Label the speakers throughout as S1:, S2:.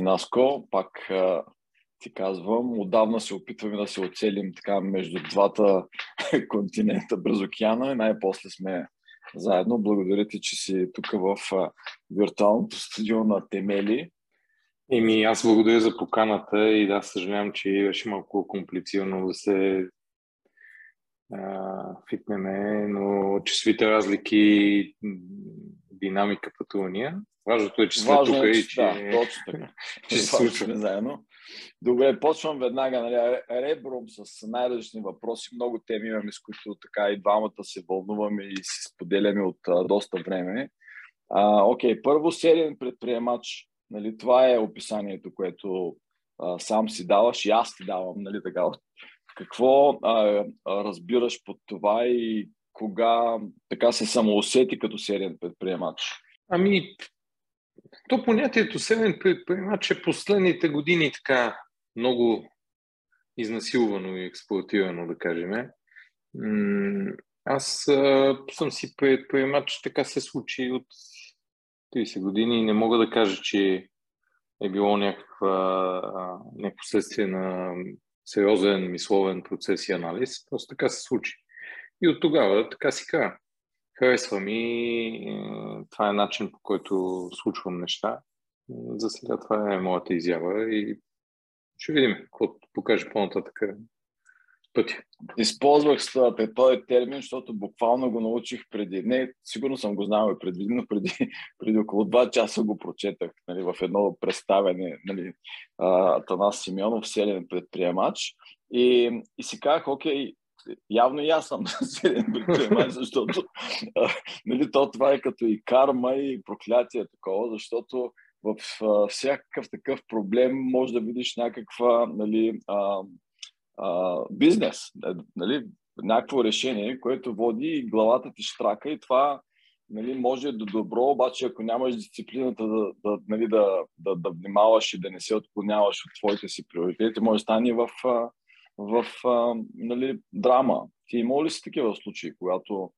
S1: Здрасти, Наско. Пак а, ти казвам, отдавна се опитваме да се оцелим така между двата континента през океана и най-после сме заедно. Благодаря ти, че си тук в виртуалното студио на Темели.
S2: Еми, аз благодаря за поканата и да, съжалявам, че беше малко комплицирано да се а, фитнеме, но часовите разлики, динамика пътувания. Важното е, че сме
S1: Важно
S2: тук
S1: е,
S2: и
S1: че, да, точно така.
S2: че се
S1: Важно
S2: случва.
S1: заедно. Добре, почвам веднага. Нали, ребром с най-различни въпроси. Много теми имаме, с които така и двамата се вълнуваме и се споделяме от а, доста време. А, окей, първо сериен предприемач. Нали, това е описанието, което а, сам си даваш и аз ти давам. Нали, така. Какво а, а, разбираш под това и кога така се самоусети като сериен предприемач?
S2: Ами, то понятието седен предприемач е последните години така много изнасилвано и експлуатирано, да кажем. Аз съм си предприемач, така се случи от 30 години и не мога да кажа, че е било някаква, а, някакво следствие на сериозен мисловен процес и анализ. Просто така се случи. И от тогава така си кажа. Харесва ми, е, това е начин по който случвам неща. За сега това е моята изява и ще видим какво покаже по-нататък пътя.
S1: Използвах с- този термин, защото буквално го научих преди. Не, сигурно съм го знал и преди, но преди, преди около два часа го прочетах нали, в едно представяне. Нали, а, Танас Симеонов, селен предприемач. И, и си казах, окей, явно и аз съм селен предприемач, защото нали, то това е като и карма и проклятие такова, защото в а, всякакъв такъв проблем може да видиш някаква нали, а, а, бизнес, е, нали, някакво решение, което води и главата ти штрака и това нали, може до добро, обаче ако нямаш дисциплината да, да, нали, да, да, да внимаваш и да не се отклоняваш от твоите си приоритети, може да стане в, а, в а, нали, драма. Ти има ли си такива случаи, когато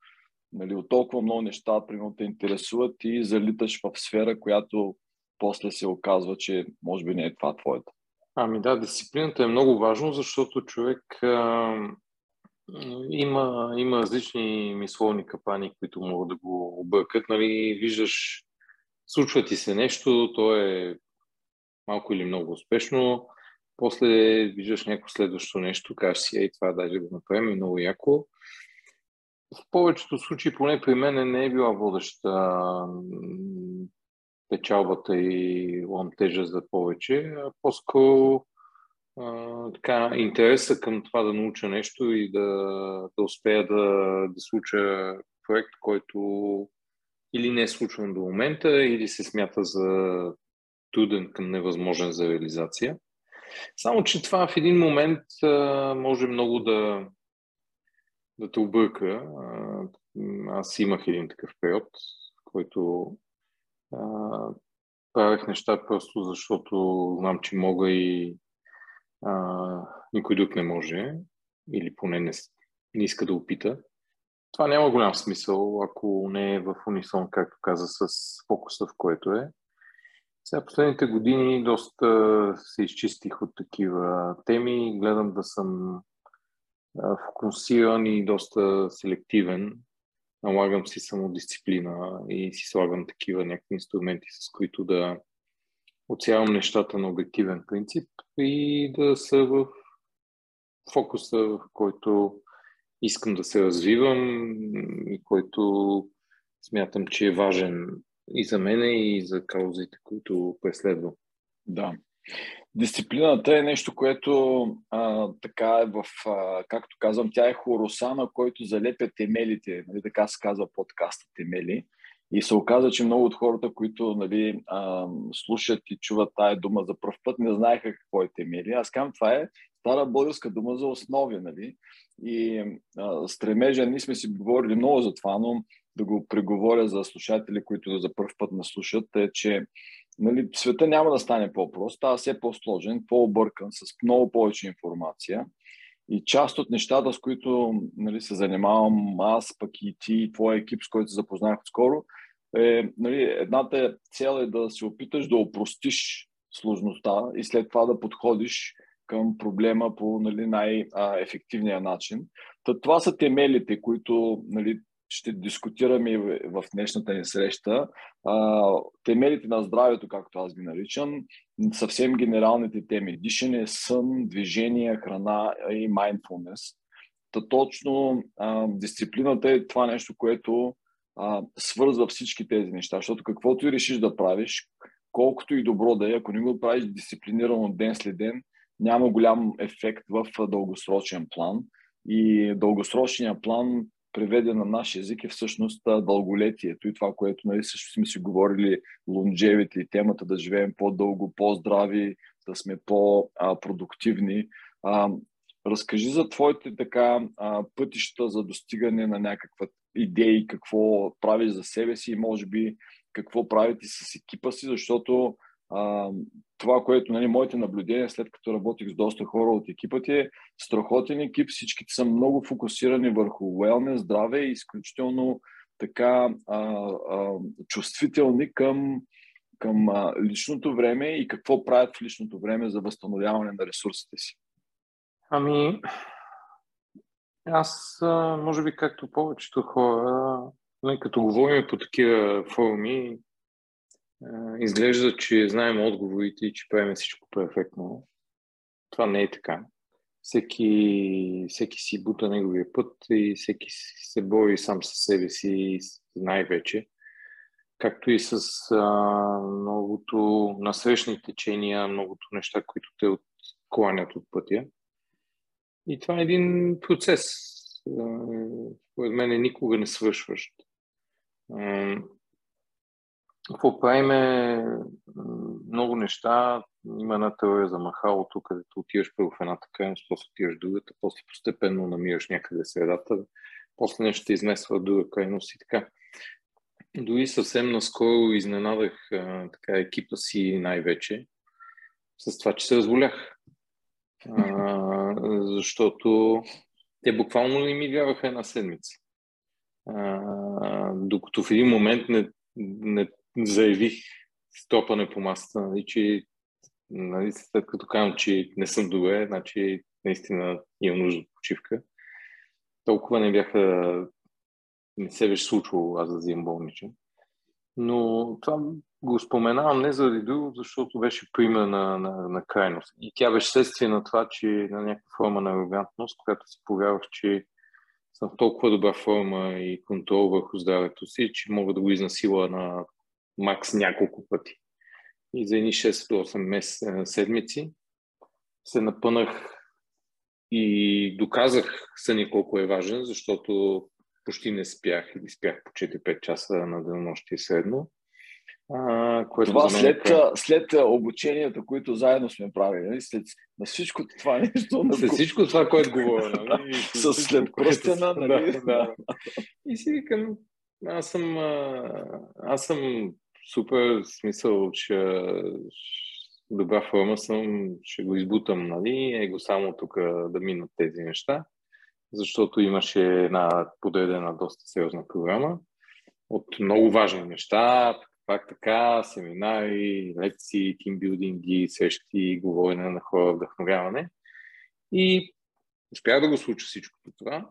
S1: нали, от толкова много неща примерно те интересуват и залиташ в сфера, която после се оказва, че може би не е това твоята?
S2: Ами да, дисциплината е много важно, защото човек а, има, има различни мисловни капани, които могат да го объркат. Нали, виждаш, случва ти се нещо, то е малко или много успешно, после виждаш някакво следващо нещо, кажеш си, ей, това даже го направим, е много яко. В повечето случаи, поне при мен, не е била водеща печалбата и ламтежа за повече, а по-скоро така, интереса към това да науча нещо и да, да успея да, да случа проект, който или не е случван до момента, или се смята за труден към невъзможен за реализация. Само, че това в един момент а, може много да, да те обърка. Аз имах един такъв период, в който а, правех неща просто защото знам, че мога и а, никой друг не може, или поне не, не иска да опита. Това няма голям смисъл, ако не е в унисон, както каза, с фокуса, в който е. Сега последните години доста се изчистих от такива теми. Гледам да съм фокусиран и доста селективен. Налагам си самодисциплина и си слагам такива някакви инструменти, с които да оцявам нещата на обективен принцип и да са в фокуса, в който искам да се развивам и който смятам, че е важен и за мене, и за каузите, които преследвам.
S1: Да. Дисциплината е нещо, което а, така е в, а, както казвам, тя е хороса, на който залепя темелите, нали, така се казва подкаста темели. И се оказа, че много от хората, които нали, а, слушат и чуват тая дума за първ път, не знаеха какво е темели. Аз казвам, това е стара българска дума за основи. Нали? И а, стремежа, ние сме си говорили много за това, но да го преговоря за слушатели, които за първ път не слушат, е, че нали, света няма да стане по-прост, става все по-сложен, по-объркан, с много повече информация. И част от нещата, с които нали, се занимавам аз, пък и ти, и твоя екип, с който се запознах скоро, е, нали, едната цел е да се опиташ да опростиш сложността и след това да подходиш към проблема по нали, най-ефективния начин. Та, това са темелите, които нали, ще дискутираме в днешната ни среща. А, темелите на здравето, както аз ги наричам, съвсем генералните теми. Дишане, сън, движение, храна и mindfulness. Та точно дисциплината е това нещо, което свързва всички тези неща. Защото каквото и решиш да правиш, колкото и добро да е, ако не го правиш дисциплинирано ден след ден, няма голям ефект в дългосрочен план. И дългосрочния план, преведен на наш език, е всъщност дълголетието и това, което нали, също сме си говорили, лонжевите и темата да живеем по-дълго, по-здрави, да сме по-продуктивни. Разкажи за твоите така пътища за достигане на някаква идеи, какво правиш за себе си и може би какво правите с екипа си, защото това, което нали, моите наблюдения, след като работих с доста хора от екипа ти, е страхотен екип, всичките са много фокусирани върху уелне, здраве и изключително така а, а, чувствителни към, към а, личното време и какво правят в личното време за възстановяване на ресурсите си.
S2: Ами, аз, може би, както повечето хора, нали, като говорим по такива форуми, изглежда, че знаем отговорите и че правим всичко перфектно. Това не е така. Всеки, всеки си бута неговия път и всеки се бори сам със себе си най-вече. Както и с а, многото насрещни течения, многото неща, които те откланят от пътя. И това е един процес. Според мен е никога не свършващ. Какво правиме? Много неща. Има една теория за махалото, където отиваш първо в едната крайност, после отиваш в другата, после постепенно намираш някъде средата, после нещо те измества друга крайност и така. Дори съвсем наскоро изненадах а, така екипа си най-вече с това, че се разболях. А, защото те буквално не ми вярваха една седмица. А, докато в един момент не, не заявих стопане по масата, нали, че нали, след като казвам, че не съм добре, значи наистина имам нужда от почивка. Толкова не бяха, не се беше случвало аз да взимам болничен. Но това го споменавам не заради друго, защото беше пример на, на, на крайност. И тя беше следствие на това, че на някаква форма на арогантност, когато си повярвах, че съм в толкова добра форма и контрол върху здравето си, че мога да го изнасила на макс няколко пъти. И за едни 6 до 8 месеца, седмици се напънах и доказах съни колко е важен, защото почти не спях или спях по 4-5 часа на денонощие средно.
S1: А, което това след, е... след обучението, които заедно сме правили, нали? след на всичко това нещо.
S2: След всичко това, което говоря. Нали?
S1: С след пръстена, нали?
S2: Да, да. И си викам, аз съм, аз съм супер смисъл, че добра форма съм, ще го избутам, нали, е го само тук да минат тези неща, защото имаше една подредена доста сериозна програма от много важни неща, пак така, семинари, лекции, тимбилдинги, срещи, говорене на хора, вдъхновяване. И успях да го случа всичко това.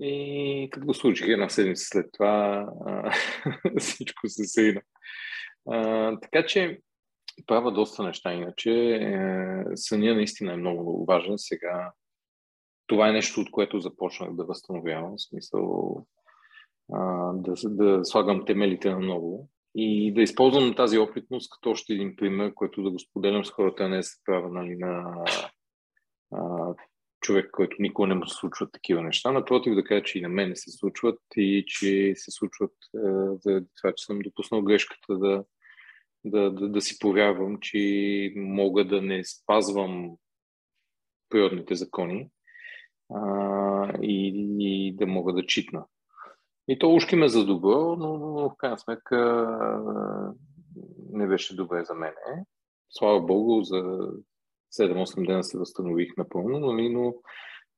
S2: И като го случих една седмица след това, всичко се срина. така че правя доста неща. Иначе е, съня наистина е много важен. Сега това е нещо, от което започнах да възстановявам. В смисъл а, да, да слагам темелите на ново. И да използвам тази опитност като още един пример, който да го споделям с хората, не се правя нали, на а, човек, който никога не му се случват такива неща. Напротив, да кажа, че и на мен се случват и че се случват а, за това, че съм допуснал грешката да, да, да, да си повярвам, че мога да не спазвам природните закони а, и, и да мога да читна. И то ушки ме за добро, но, но в крайна сметка не беше добре за мен. Слава Богу, за 7-8 дена се възстанових напълно, но, но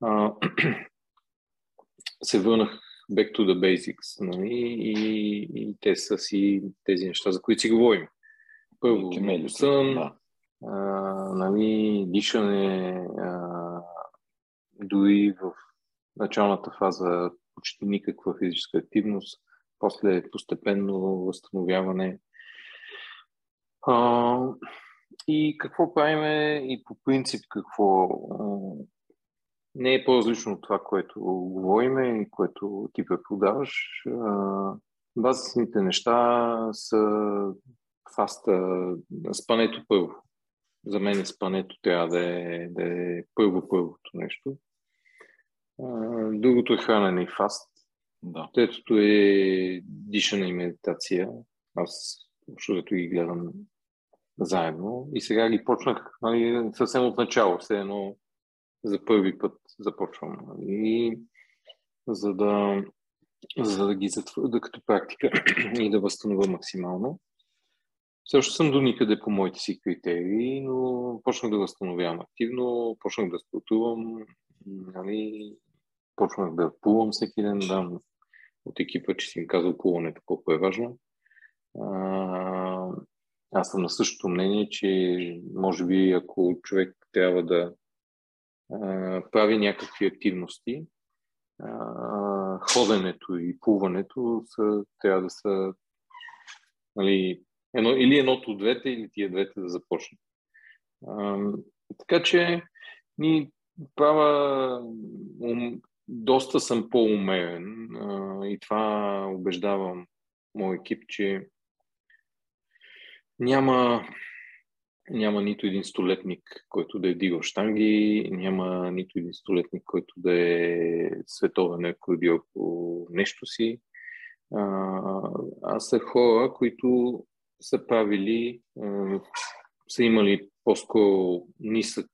S2: а, се върнах back to the basics, нали? и, и те са си тези неща, за които си говорим. Първо, сън, да. а, нали, дишане, а, дори в началната фаза почти никаква физическа активност, после постепенно възстановяване. А, и какво правиме и по принцип какво не е по-различно от това, което говориме и което ти преподаваш. Базисните неща са фаста, спането първо. За мен спането трябва да е, да е първо първото нещо. Другото е хранене и фаст. Да. Третото е дишане и медитация. Аз защото ги гледам заедно. И сега ги почнах нали, съвсем от начало, все едно за първи път започвам. И за да, за да ги затворя като практика и да възстановя максимално. Също съм до никъде по моите си критерии, но почнах да възстановявам активно, почнах да спортувам, нали, почнах да плувам всеки ден, да, от екипа, че си им казал плуването колко е важно. Аз съм на същото мнение, че може би ако човек трябва да а, прави някакви активности, а, ходенето и плуването са, трябва да са нали, едно, или едното от двете, или тия двете да започнат. А, така че ни права ум, доста съм по-умерен а, и това убеждавам мой екип, че няма, няма нито един столетник, който да е дигал штанги, няма нито един столетник, който да е световен рекордьор по нещо си. А, а са хора, които са правили, а, са имали по-скоро нисък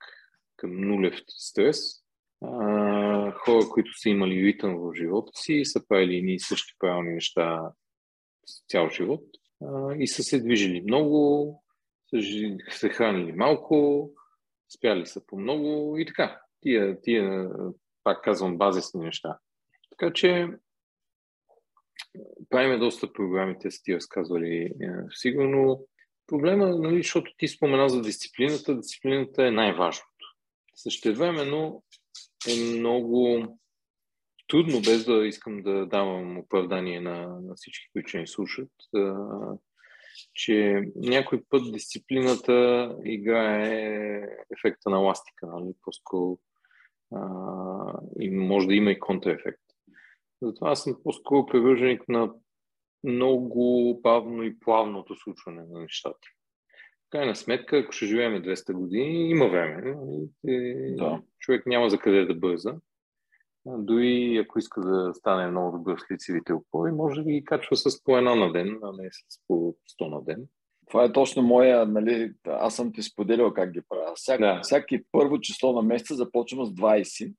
S2: към нулев стрес, а, хора, които са имали ритъм в живота си, са правили и същи правилни неща цял живот а, и са се движили много, са се хранили малко, спяли са по много и така. Тия, тия пак казвам, базисни неща. Така че правиме доста програми, те са ти разказвали е, сигурно. Проблема, нали, защото ти спомена за дисциплината, дисциплината е най-важното. Същевременно е много трудно, без да искам да давам оправдание на, на всички, които ни слушат, а, че някой път дисциплината играе ефекта на ластика, нали? по-скоро и може да има и контраефект. Затова аз съм по-скоро привърженик на много бавно и плавното случване на нещата. В крайна сметка, ако ще живеем 200 години, има време. Нали? Да. Човек няма за къде да бърза. Дори ако иска да стане много добър с лицевите опори, може да ги качва с по една на ден, а не с по 100 на ден.
S1: Това е точно моя, нали, аз съм ти споделял как ги правя. Всяк, да. Всяки първо число на месеца започвам с 20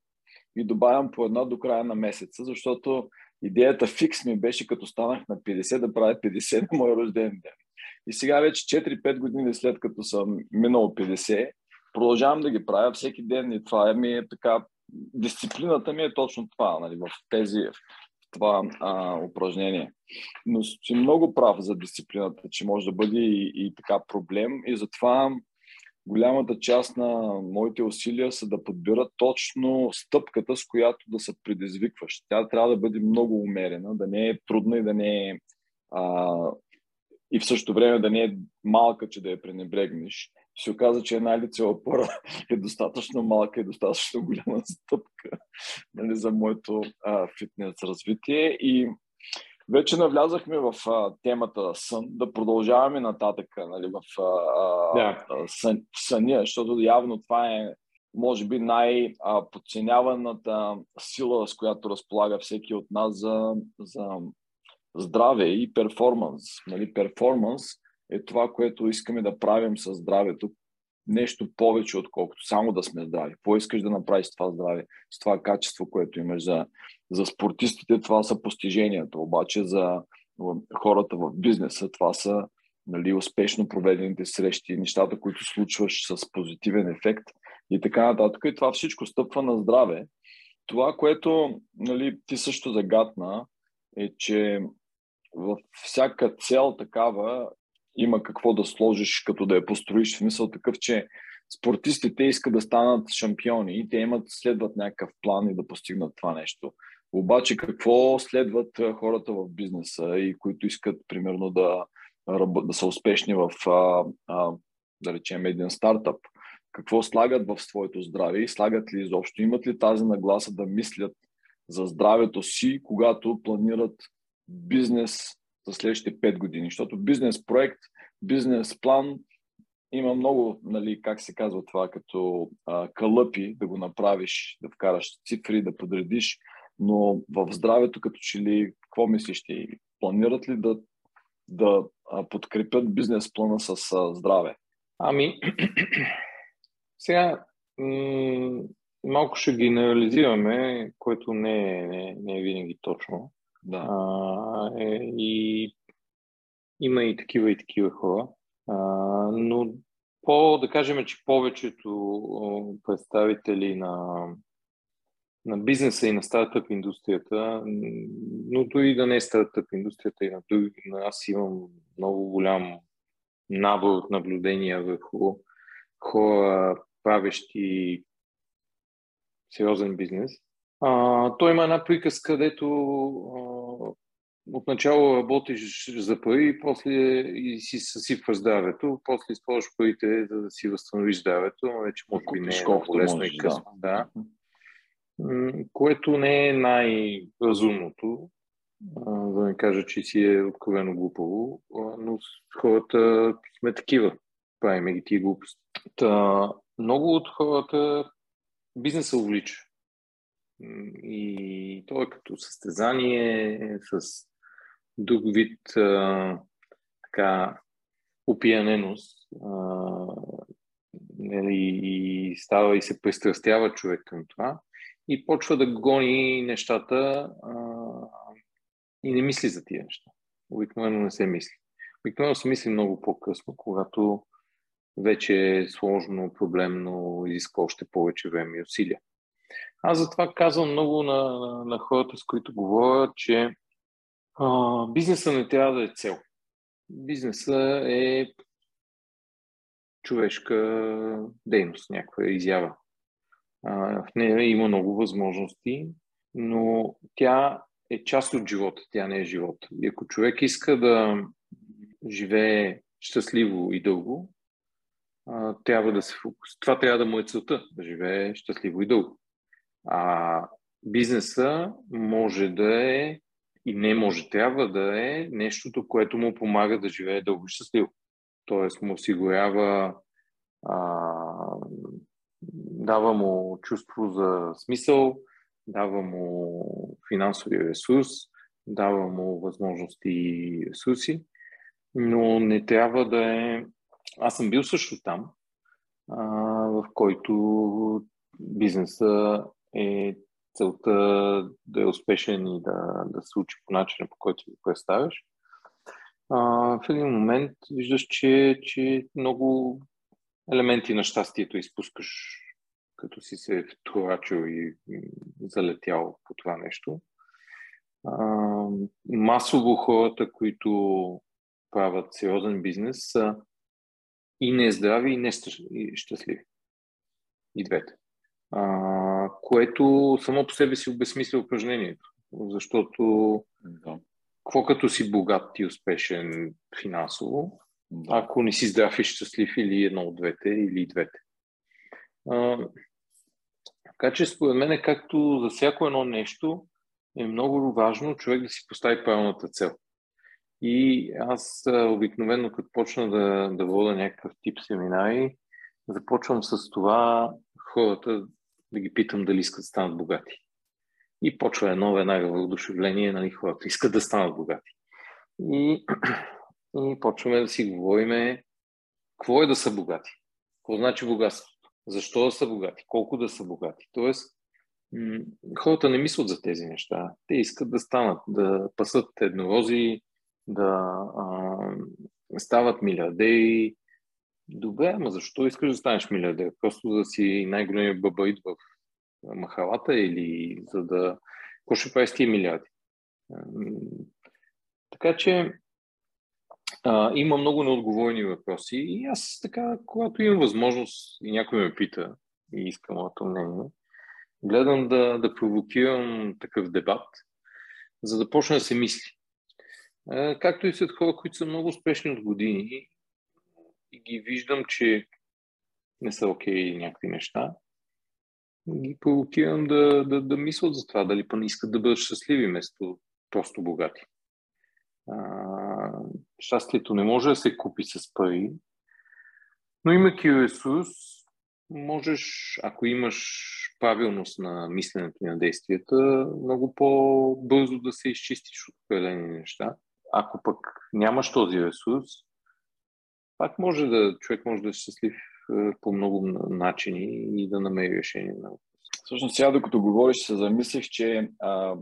S1: и добавям по едно до края на месеца, защото идеята фикс ми беше, като станах на 50, да правя 50 на мой рожден ден. И сега вече 4-5 години след като съм минал 50, продължавам да ги правя всеки ден и това е ми е така дисциплината ми е точно това, нали, в тези, в това а, упражнение. Но си много прав за дисциплината, че може да бъде и, и така проблем и затова голямата част на моите усилия са да подбират точно стъпката, с която да се предизвикваш. Тя трябва да бъде много умерена, да не е трудна и да не е а, и в същото време да не е малка, че да я пренебрегнеш се оказа, че една лицева опора е достатъчно малка и достатъчно голяма стъпка нали, за моето а, фитнес развитие. И вече навлязахме в а, темата сън, да продължаваме нататък нали, в а, yeah. сън, съня, защото явно това е може би най-подценяваната сила, с която разполага всеки от нас за, за здраве и перформанс. Нали, перформанс е това, което искаме да правим със здравето. Нещо повече, отколкото само да сме здрави. Какво искаш да направиш с това здраве, с това качество, което имаш за, за спортистите, това са постиженията. Обаче за хората в бизнеса, това са нали, успешно проведените срещи, нещата, които случваш с позитивен ефект и така нататък. И това всичко стъпва на здраве. Това, което нали, ти също загадна, е, че във всяка цел такава има какво да сложиш, като да я построиш. В смисъл такъв, че спортистите искат да станат шампиони и те имат, следват някакъв план и да постигнат това нещо. Обаче какво следват хората в бизнеса и които искат, примерно, да, да са успешни в, да речем, един стартъп? Какво слагат в своето здраве и слагат ли изобщо? Имат ли тази нагласа да мислят за здравето си, когато планират бизнес за следващите 5 години? Защото бизнес проект, бизнес план има много, нали, как се казва това, като а, калъпи да го направиш, да вкараш цифри, да подредиш, но в здравето като че ли, какво мислиш ти? Планират ли да, да подкрепят бизнес плана с а, здраве?
S2: Ами, сега м- малко ще генерализираме, което не е, не, не е винаги точно.
S1: Да.
S2: А, е, и има и такива и такива хора. А, но по, да кажем, че повечето представители на, на бизнеса и на стартъп индустрията, но дори да не е стартъп индустрията и на други, аз имам много голям набор от наблюдения върху хора, правещи сериозен бизнес. А, той има една приказка, където отначало работиш за пари, после и си съсипваш здравето, после използваш парите, за да си възстановиш здравето, но вече може би не е много лесно и късно. Да. да. Което не е най-разумното, да не кажа, че си е откровено глупаво, но хората сме такива. Правим ги тия глупости. Та, много от хората бизнеса увлича. И то е като състезание с друг вид а, така опияненост а, нали, и става и се пристрастява човек към това и почва да гони нещата а, и не мисли за тия неща. Обикновено не се мисли. Обикновено се мисли много по-късно, когато вече е сложно, проблемно, изисква още повече време и усилия. Аз затова казвам много на, на, хората, с които говоря, че а, бизнеса не трябва да е цел. Бизнеса е човешка дейност, някаква изява. А, в нея има много възможности, но тя е част от живота, тя не е живот. И ако човек иска да живее щастливо и дълго, а, трябва да се фокус. Това трябва да му е целта, да живее щастливо и дълго. А бизнеса може да е и не може, трябва да е нещото, което му помага да живее дълго и щастливо. Тоест му осигурява, а, дава му чувство за смисъл, дава му финансови ресурс, дава му възможности и ресурси, но не трябва да е... Аз съм бил също там, а, в който бизнеса е целта да е успешен и да, да се учи по начина, по който го представяш. А, в един момент виждаш, че, че много елементи на щастието изпускаш, като си се вторачил и залетял по това нещо. А, масово хората, които правят сериозен бизнес, са и нездрави, и нещастливи. И двете а, което само по себе си обесмисля упражнението. Защото да. какво като си богат и успешен финансово, да. ако не си здрав и щастлив или едно от двете, или двете. А, така че според мен, както за всяко едно нещо, е много важно човек да си постави правилната цел. И аз обикновено, като почна да, да вода някакъв тип семинари, започвам с това хората да ги питам дали искат да станат богати. И почва едно веднага въодушевление, нали, хората искат да станат богати. И, и почваме да си говориме какво е да са богати. Какво значи богатството? Защо да са богати? Колко да са богати? Тоест, хората не мислят за тези неща. Те искат да станат, да пасат еднорози, да а, стават милиардери, Добре, ама защо искаш да станеш милиардер? Просто да си най-големия бабаид в махалата или за да... Какво ще прави с тия милиарди? Така че а, има много неотговорени въпроси и аз така, когато имам възможност и някой ме пита и иска моето мнение, гледам да, да провокирам такъв дебат, за да почне да се мисли. А, както и след хора, които са много успешни от години и ги виждам, че не са окей okay някакви неща, ги провокирам да, да, да мислят за това, дали па не искат да бъдат щастливи вместо просто богати. А, щастието не може да се купи с пари, но имайки ресурс, можеш, ако имаш правилност на мисленето и на действията, много по-бързо да се изчистиш от определени неща. Ако пък нямаш този ресурс, пак може да, човек може да е щастлив е, по много начини и да намери решение на.
S1: Всъщност сега, докато говориш, се замислих, че а,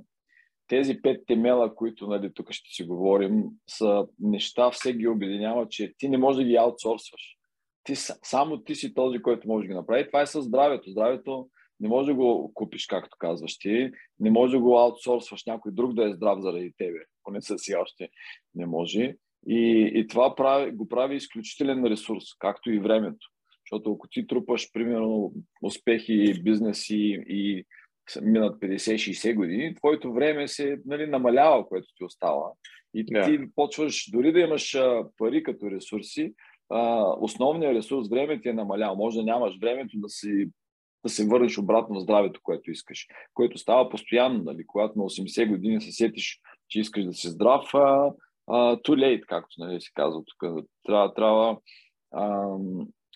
S1: тези пет темела, които нали, тук ще си говорим, са неща, все ги обединява, че ти не можеш да ги аутсорсваш. Ти, само ти си този, който може да ги направи. Това е със здравето. Здравето не може да го купиш, както казваш ти. Не може да го аутсорсваш някой друг да е здрав заради тебе. Поне са си още не може. И, и това прави, го прави изключителен ресурс, както и времето. Защото ако ти трупаш, примерно, успехи, бизнеси и минат 50-60 години, твоето време се нали, намалява, което ти остава. И yeah. ти почваш, дори да имаш а, пари като ресурси, а, основният ресурс, време ти е намалял. Може да нямаш времето да си да се върнеш обратно в здравето, което искаш, което става постоянно, нали, когато на 80 години се сетиш, че искаш да си здрав, а, а, too late, както нали, се казва тук. Трябва, трябва а,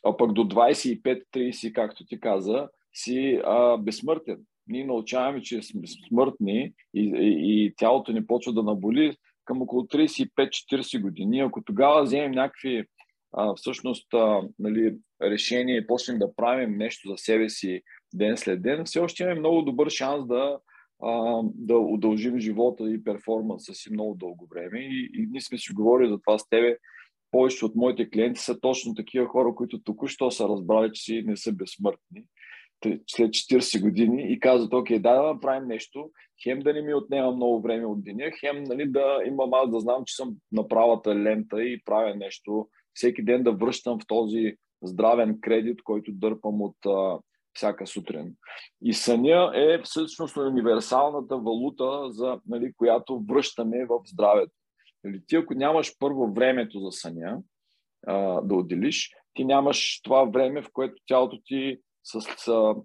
S1: а пък до 25-30, както ти каза, си а, безсмъртен. Ние научаваме, че сме смъртни и, и, и тялото ни почва да наболи към около 35-40 години. Ако тогава вземем някакви а, всъщност а, нали, решения и почнем да правим нещо за себе си ден след ден, все още имаме много добър шанс да, а, да удължим живота и перформанса си много дълго време. И, и ние сме си говорили за това с тебе. Повечето от моите клиенти са точно такива хора, които току-що са разбрали, че си не са безсмъртни. След 40 години и казват, окей, да, да направим нещо, хем да не ми отнема много време от деня, хем нали, да имам аз да знам, че съм на правата лента и правя нещо, всеки ден да връщам в този здравен кредит, който дърпам от а, всяка сутрин. И съня е всъщност универсалната валута, за, нали, която връщаме в здравето. Нали, ти ако нямаш първо времето за съня а, да отделиш, ти нямаш това време, в което тялото ти с а,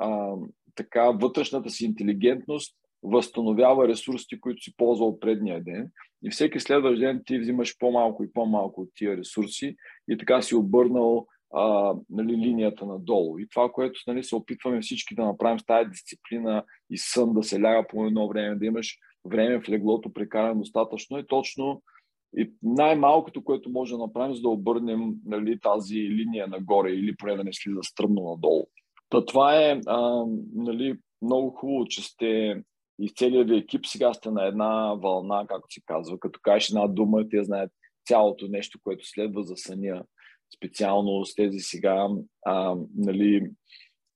S1: а, така вътрешната си интелигентност възстановява ресурсите, които си ползвал предния ден. И всеки следващ ден ти взимаш по-малко и по-малко от тия ресурси и така си обърнал а, нали, линията надолу. И това, което нали, се опитваме всички да направим с тази дисциплина и сън да се ляга по едно време, да имаш време в леглото прекарано достатъчно е точно и най-малкото, което може да направим, за да обърнем нали, тази линия нагоре или поне да не слиза стръмно надолу. Та това е а, нали, много хубаво, че сте и целият ви екип сега сте на една вълна, както се казва. Като кажеш една дума, те знаят цялото нещо, което следва за съня. Специално с тези сега а, нали,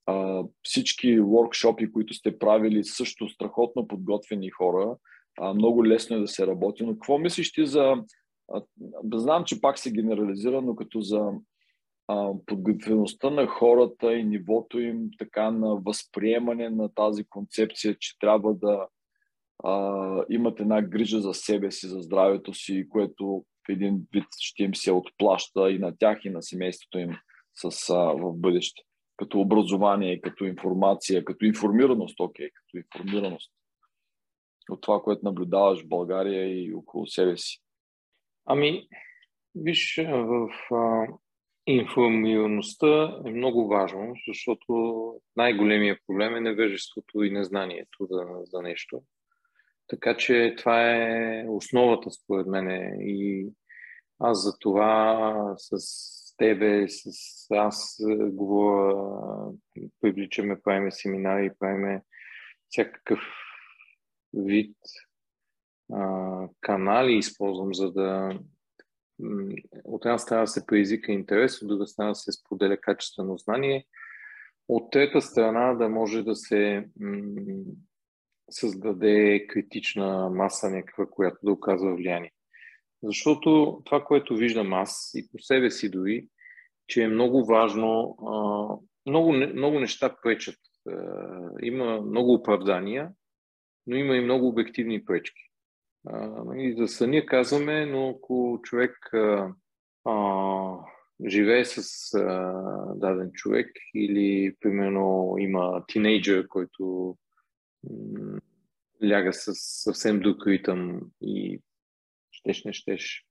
S1: а, всички воркшопи, които сте правили, също страхотно подготвени хора. А, много лесно е да се работи. Но какво мислиш ти за... А, знам, че пак се генерализира, но като за а, подготвеността на хората и нивото им така на възприемане на тази концепция, че трябва да а, имат една грижа за себе си, за здравето си, което в един вид ще им се отплаща и на тях, и на семейството им с, а, в бъдеще като образование, като информация, като информираност, окей, okay, като информираност от това, което наблюдаваш в България и около себе си?
S2: Ами, виж, в а, информираността е много важно, защото най-големият проблем е невежеството и незнанието за, за нещо. Така че това е основата, според мен. И аз за това с тебе, с аз говоря, привличаме, правиме семинари, правиме всякакъв вид а, канали използвам, за да от една страна се предизвика интерес, от друга страна се споделя качествено знание, от трета страна да може да се м- създаде критична маса някаква, която да оказва влияние. Защото това, което виждам аз и по себе си дори, че е много важно, много, много неща пречат. Има много оправдания, но има и много обективни пречки. И за съня казваме, но ако човек живее с а, даден човек или, примерно, има тинейджър, който ляга с съвсем друг ритъм и щеш не щеш,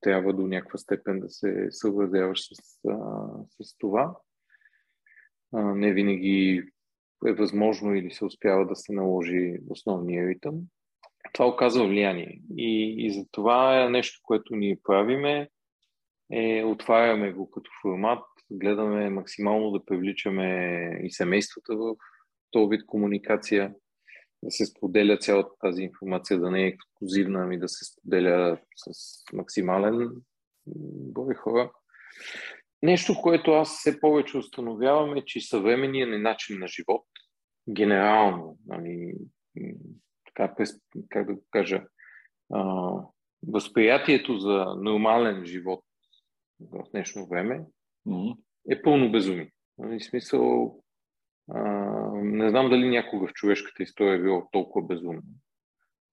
S2: трябва до някаква степен да се съобразяваш с, с това. Не винаги е възможно или се успява да се наложи основния ритъм. Това оказва влияние. И, и за това е нещо, което ние правиме, е отваряме го като формат, гледаме максимално да привличаме и семействата в този вид комуникация, да се споделя цялата тази информация, да не е ексклюзивна, ами да се споделя с максимален брой хора. Нещо, което аз все повече установявам е, че съвременният ни начин на живот, генерално, нали, така, как да го кажа, а, възприятието за нормален живот в днешно време mm-hmm. е пълно безумие. Нали, смисъл, не знам дали някога в човешката история е било толкова безумно.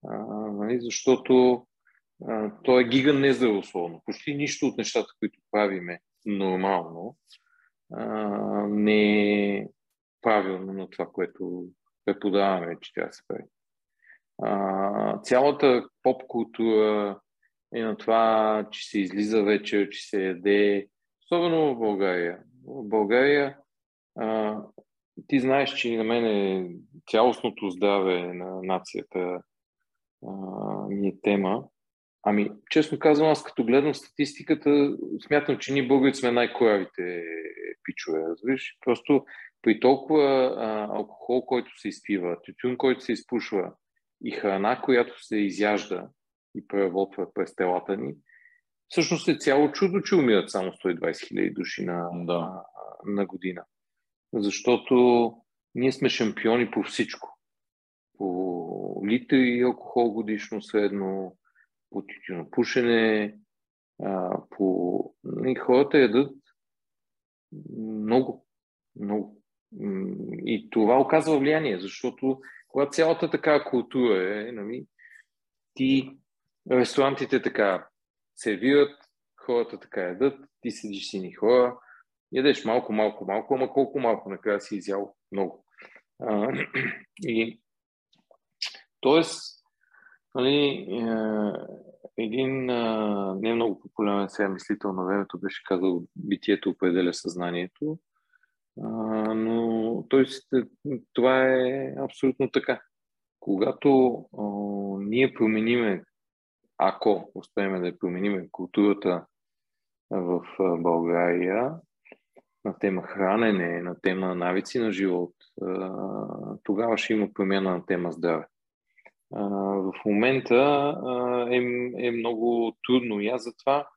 S2: А, нали, защото а, то е гига нездравословно. Почти нищо от нещата, които правиме нормално, а, не е правилно на това, което преподаваме, че трябва да се прави. Цялата поп култура е на това, че се излиза вечер, че се яде, особено в България. В България а, ти знаеш, че на мен е цялостното здраве на нацията а, ми е тема. Ами, честно казвам, аз като гледам статистиката, смятам, че ние българите сме най-коравите пичове, разбираш? Просто при толкова а, алкохол, който се изпива, тютюн, който се изпушва и храна, която се изяжда и преработва през телата ни, всъщност е цяло чудо, че умират само 120 хиляди души на, да. на, на година. Защото ние сме шампиони по всичко. По литри алкохол годишно средно, по тютюнопушене, по... И хората ядат много, много. И това оказва влияние, защото когато цялата така култура е, нали, ти ресторантите така сервират, хората така ядат, ти седиш си ни хора, ядеш малко, малко, малко, ама колко малко накрая си изял много. А, и, тоест, нали, е, един а, не много популярен сега мислител на времето беше казал битието определя съзнанието, а, но той, това е абсолютно така. Когато а, ние промениме, ако успеем да промениме културата в България на тема хранене, на тема навици на живот, тогава ще има промяна на тема здраве в момента е, е много трудно и аз затова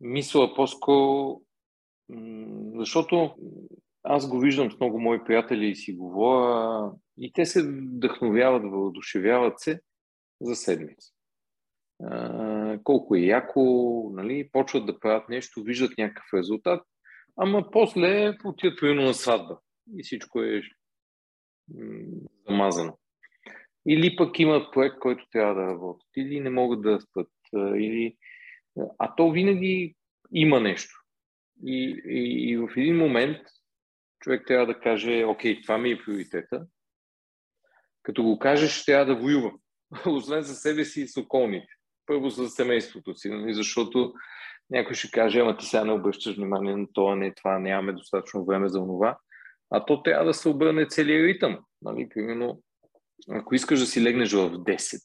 S2: мисля по-скоро, защото аз го виждам с много мои приятели и си говоря и те се вдъхновяват, въодушевяват се за седмица. колко е яко, нали, почват да правят нещо, виждат някакъв резултат, ама после отиват примерно на сватба и всичко е замазано. Или пък имат проект, който трябва да работят, или не могат да спят, или... А то винаги има нещо. И, и, и в един момент човек трябва да каже, окей, това ми е приоритета. Като го кажеш, трябва да воюва. Освен за себе си и с околните. Първо за семейството си, нали? защото някой ще каже, ама ти сега не обръщаш внимание на това, не това, нямаме достатъчно време за това. А то трябва да се обърне целият ритъм. Нали? Примерно, ако искаш да си легнеш в 10,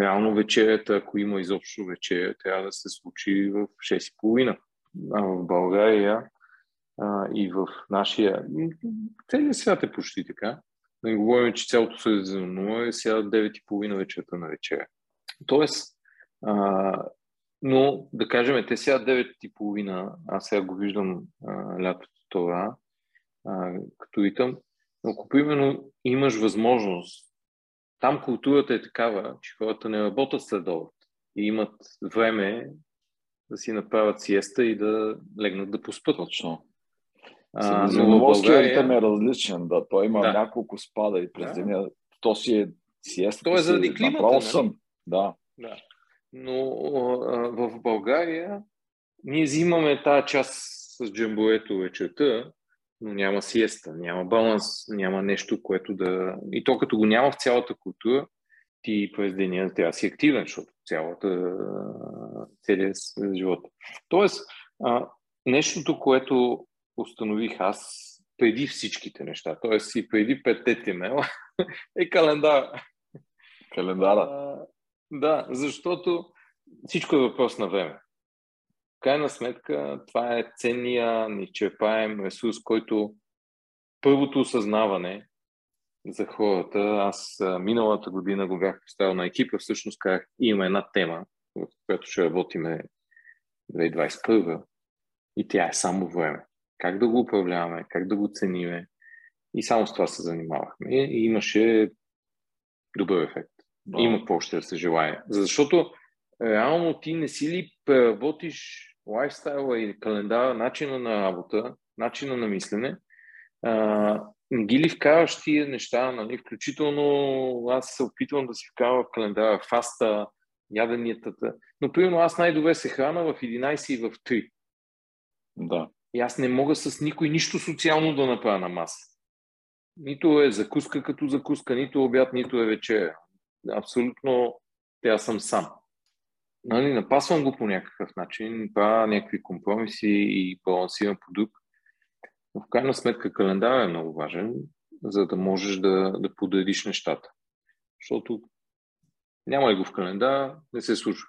S2: реално вечерята, ако има изобщо вечеря, трябва да се случи в 6.30. А в България а, и в нашия... Целият свят е почти така. Не говорим, че цялото Средиземно е сега 9.30 вечерта на вечеря. Тоест, а, но да кажем, те сега 9.30, аз сега го виждам а, лятото това, а, като витам, но ако примерно имаш възможност там културата е такава, че хората не работят след обед и имат време да си направят сиеста и да легнат да поспят.
S1: Точно. Средиземноморския България... ритъм е различен, да. Той има да. няколко спада и през да. деня. То си е сиеста.
S2: То е заради климата. Нали?
S1: Съм. Да.
S2: да. Но а, в България ние взимаме тази част с джамбоето вечерта, но няма сиеста, няма баланс, няма нещо, което да... И то като го няма в цялата култура, ти през деня трябва да си активен, защото цялата, целият живот. Тоест, а, нещото, което установих аз преди всичките неща, т.е. и преди петте тимела, е календар.
S1: Календара.
S2: А, да, защото всичко е въпрос на време. В крайна сметка, това е ценния, неизчерпаем ресурс, който първото осъзнаване за хората, аз миналата година го бях поставил на екипа, всъщност казах, има една тема, в която ще работиме 2021 и тя е само време. Как да го управляваме, как да го цениме. И само с това се занимавахме. И имаше добър ефект. Да. Има какво ще да се желая. Защото реално ти не си ли преработиш лайфстайла и календара, начина на работа, начина на мислене, а, не ги ли вкараш тия неща, нали? включително аз се опитвам да си вкарвам в календара фаста, яденията. Но примерно аз най-добре се храна в 11 и в 3.
S1: Да.
S2: И аз не мога с никой нищо социално да направя на маса. Нито е закуска като закуска, нито обяд, нито е вечеря. Абсолютно тя съм сам. Нали, напасвам го по някакъв начин, правя някакви компромиси и балансирам продукт. Но в крайна сметка календар е много важен, за да можеш да, да подредиш нещата. Защото няма ли го в календар, не се случва.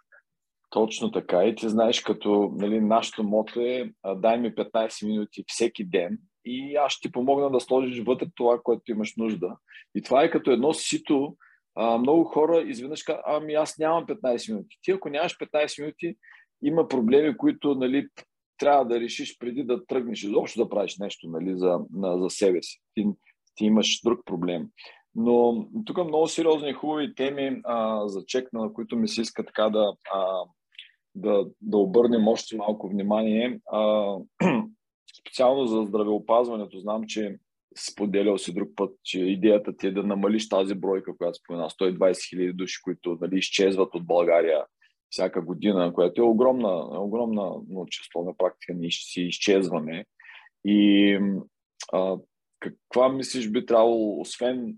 S1: Точно така. И ти знаеш, като нали, нашето мото е дай ми 15 минути всеки ден и аз ще ти помогна да сложиш вътре това, което имаш нужда. И това е като едно сито. А, много хора изведнъж казват, ами аз нямам 15 минути. Ти ако нямаш 15 минути, има проблеми, които нали, трябва да решиш преди да тръгнеш изобщо да правиш нещо нали, за, на, за себе си. Ти, ти имаш друг проблем. Но тук много сериозни и хубави теми а, за чек, на които ми се иска така да, а, да, да обърнем още малко внимание. А, специално за здравеопазването, знам, че споделял си друг път, че идеята ти е да намалиш тази бройка, която спомена, 120 хиляди души, които нали, изчезват от България всяка година, което е огромна, огромна но число на практика ние си изчезваме. И а, каква мислиш би трябвало, освен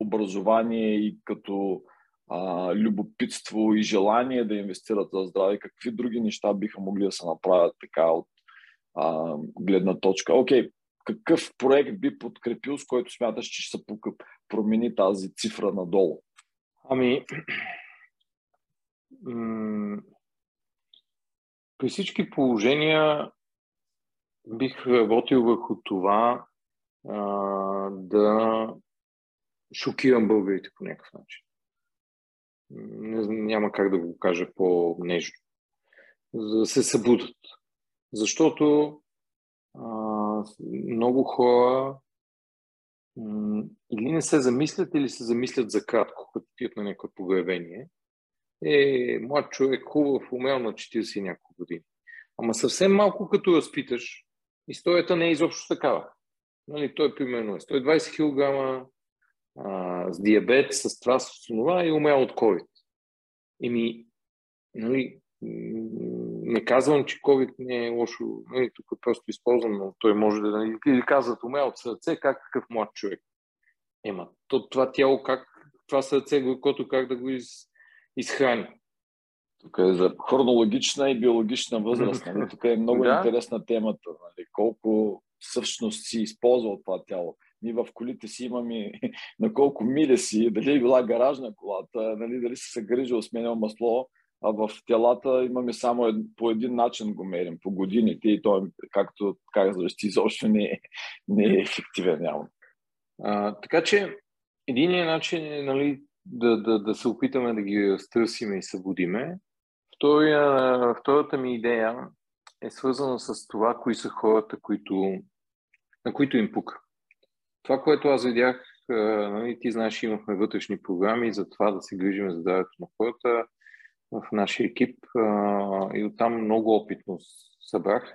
S1: образование и като а, любопитство и желание да инвестират за здраве, какви други неща биха могли да се направят така от а, гледна точка? Окей, какъв проект би подкрепил, с който смяташ, че ще се промени тази цифра надолу?
S2: Ами, при всички положения бих работил върху това а, да шокирам българите по някакъв начин. Няма как да го кажа по-нежно. За да се събудат. Защото а, много хора или не се замислят, или се замислят за кратко, като пият на някакво погребение – е млад човек, хубав, умел на 40 и няколко години. Ама съвсем малко като разпиташ, историята не е изобщо такава. Нали, той примерно е 120 кг, с диабет, с това, с това и умел от COVID. Еми, нали, не казвам, че COVID не е лошо, нали, тук просто използвам, но той може да нали, или казват умел от сърце, как какъв млад човек. Ема, то, това тяло, как, това сърце, което как да го из, изхрани.
S1: Тук е за хронологична и биологична възраст. Нали? Тук е много да. интересна темата. Нали? Колко всъщност си използва това тяло. Ние в колите си имаме на колко мили си, дали е била гаражна колата, нали, дали си се грижил, сменял масло, а в телата имаме само ед, по един начин го мерим, по годините и той, както казваш, ти изобщо не е, не е ефективен явно.
S2: А, така че единият начин е нали, да, да, да се опитаме да ги разтърсиме и събудиме. Втория, втората ми идея е свързана с това, кои са хората, които, на които им пука. Това, което аз видях нали, ти знаеш, имахме вътрешни програми за това да се грижим за здравето на хората в нашия екип и оттам много опитно събрах,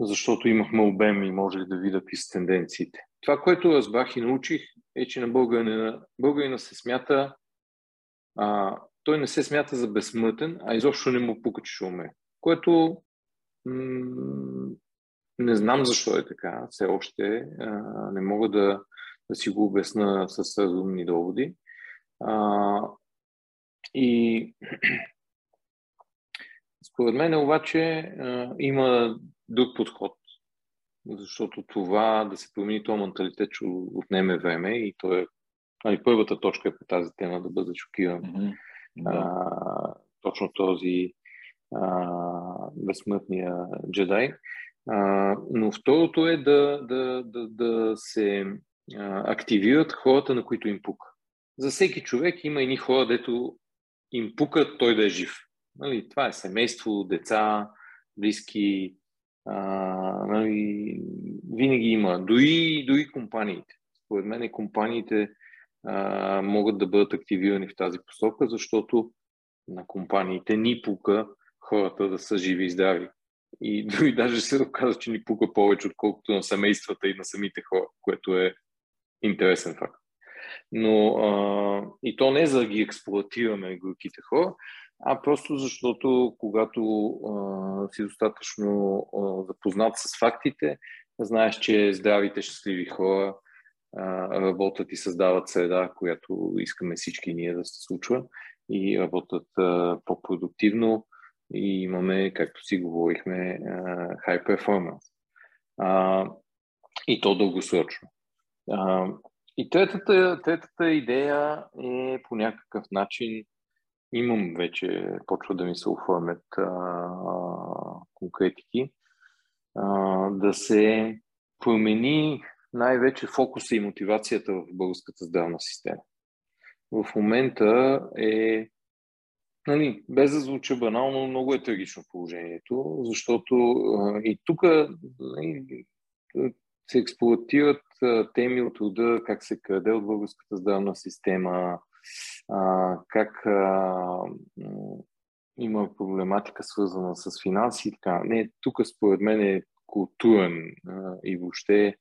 S2: защото имахме обем и може да видя какви са тенденциите. Това, което разбрах и научих, е, че на българина, българина се смята, а, той не се смята за безсмъртен, а изобщо не му пука, че ще умре. Което м- не знам защо е така, все още а, не мога да, да си го обясна с разумни доводи. А, и според мен обаче има друг подход, защото това да се промени този менталитет, че отнеме време и то е ами, първата точка е по тази тема да бъде шокиран. Mm-hmm. А, точно този а, безсмъртния джедай. А, но второто е да, да, да, да се а, активират хората, на които им пука. За всеки човек има едни хора, дето им пукат той да е жив. Нали, това е семейство, деца, близки. А, нали, винаги има. Дори, дори компаниите. Според мен компаниите а, могат да бъдат активирани в тази посока, защото на компаниите ни пука хората да са живи и здрави. И дори даже се оказа, че ни пука повече, отколкото на семействата и на самите хора, което е интересен факт. Но а, и то не за да ги експлуатираме горките хора, а просто защото когато а, си достатъчно а, запознат с фактите, знаеш, че здравите, щастливи хора а, работят и създават среда, която искаме всички ние да се случва и работят а, по-продуктивно и имаме, както си говорихме, а, high performance. А, и то дългосрочно. А, и третата, третата идея е по някакъв начин, имам вече, почва да ми се оформят а, конкретики, а, да се промени най-вече фокуса и мотивацията в българската здравна система. В момента е, нали, без да звуча банално, много е трагично положението, защото а, и тук нали, се експлуатират теми от рода как се краде от българската здравна система, как има проблематика свързана с финанси и така. Не, тук според мен е културен и въобще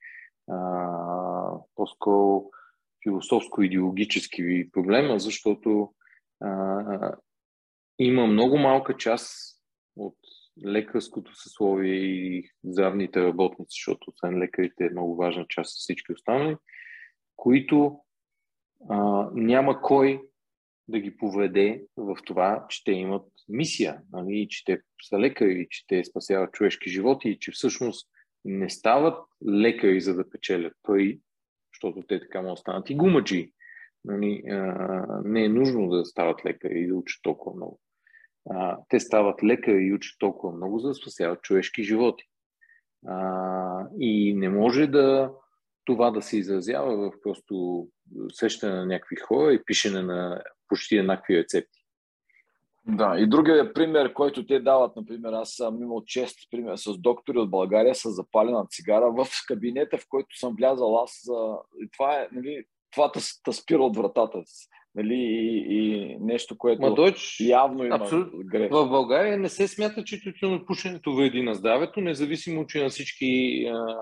S2: по-скоро философско-идеологически проблема, защото има много малка част лекарското съсловие и здравните работници, защото освен лекарите е много важна част от всички останали, които а, няма кой да ги поведе в това, че те имат мисия, нали, че те са лекари, че те спасяват човешки животи и че всъщност не стават лекари, за да печелят пари, защото те така могат да станат и гумаджи. Нали, а, не е нужно да стават лекари и да учат толкова много а, те стават лекари и учат толкова много, за да спасяват човешки животи. А, и не може да това да се изразява в просто сещане на някакви хора и пишене на почти еднакви рецепти.
S1: Да, и другия пример, който те дават, например, аз съм имал чест пример с доктори от България с запалена цигара в кабинета, в който съм влязал аз. И това е, нали, това те спира от вратата нали, и, и нещо, което Ма, Дойч, явно има абсолютно.
S2: В България не се смята, че тютюнопушенето вреди на здравето, независимо, че на всички а,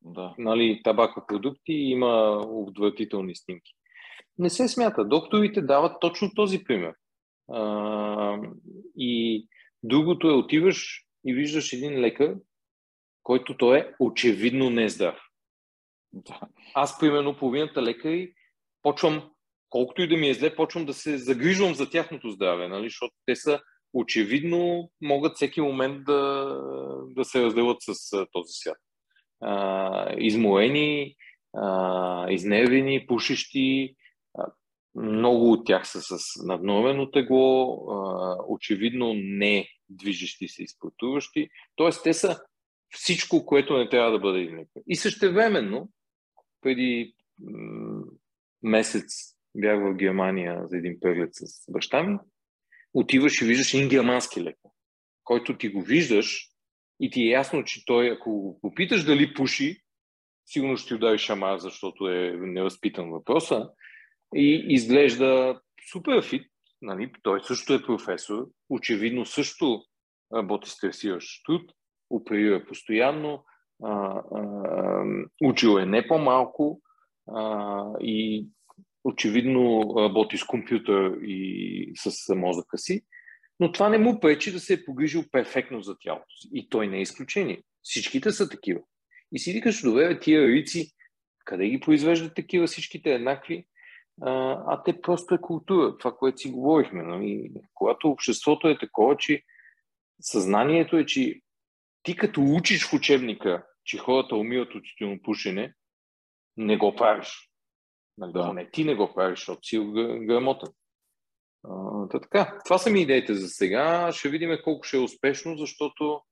S2: да. нали, табакопродукти има отвратителни снимки. Не се смята. Докторите дават точно този пример. А, и другото е, отиваш и виждаш един лекар, който той е очевидно нездрав. Да. Аз, примерно, половината лекари почвам колкото и да ми е зле, почвам да се загрижвам за тяхното здраве, нали? защото те са очевидно могат всеки момент да, да се разделят с този свят. А, измоени, а, изнервени, пушещи, а, много от тях са с наднормено тегло, а, очевидно не движещи се и спортуващи. Тоест, те са всичко, което не трябва да бъде изникнато. И същевременно, преди м- месец бях в Германия за един преглед с баща ми, отиваш и виждаш един германски лекар, който ти го виждаш и ти е ясно, че той, ако го попиташ дали пуши, сигурно ще удари шама, защото е невъзпитан въпроса. И изглежда супер фит, нали? той също е професор, очевидно също работи стресиращ труд, оперира постоянно, а, а, учил е не по-малко а, и очевидно работи с компютър и с мозъка си, но това не му пречи да се е погрижил перфектно за тялото си. И той не е изключение. Всичките са такива. И си викаш, добре, тия рици, къде ги произвеждат такива, всичките еднакви? А, а те просто е култура, това, което си говорихме. Нали? Когато обществото е такова, че съзнанието е, че ти като учиш в учебника, че хората умират от пушене, не го правиш. Нали, да. Не, ти не го правиш, защото си грамотен. Та така, това са ми идеите за сега. Ще видим колко ще е успешно, защото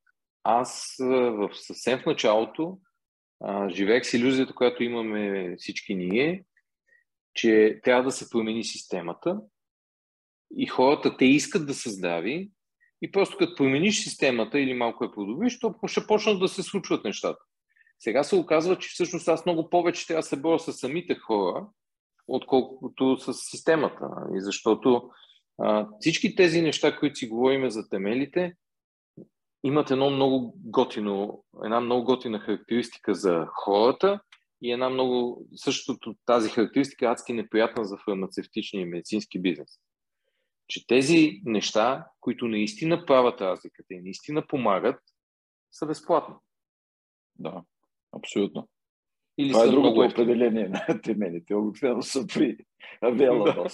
S2: аз в съвсем в началото живеех с иллюзията, която имаме всички ние, че трябва да се промени системата и хората те искат да се здрави и просто като промениш системата или малко я подобриш, то ще почнат да се случват нещата. Сега се оказва, че всъщност аз много повече трябва да се боря с самите хора, отколкото с системата. И защото а, всички тези неща, които си говорим за темелите, имат едно много готино, една много готина характеристика за хората и една много, същото тази характеристика е адски неприятна за фармацевтичния и медицински бизнес. Че тези неща, които наистина правят разликата и наистина помагат, са безплатни.
S1: Да, абсолютно. Или Това е другото определение на темените. Обикновено са при Авела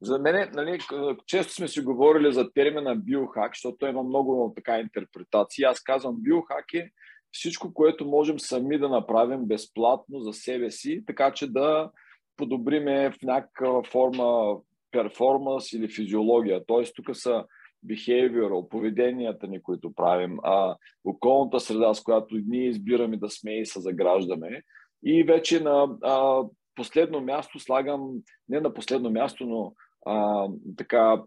S1: За мен, нали, често сме си говорили за термина биохак, защото има много така интерпретации. Аз казвам биохак е всичко, което можем сами да направим безплатно за себе си, така че да подобриме в някаква форма перформанс или физиология. Тоест, тук са behavioral, поведенията ни, които правим, а, околната среда, с която ние избираме да сме и се заграждаме. И вече на а, последно място слагам, не на последно място, но а, така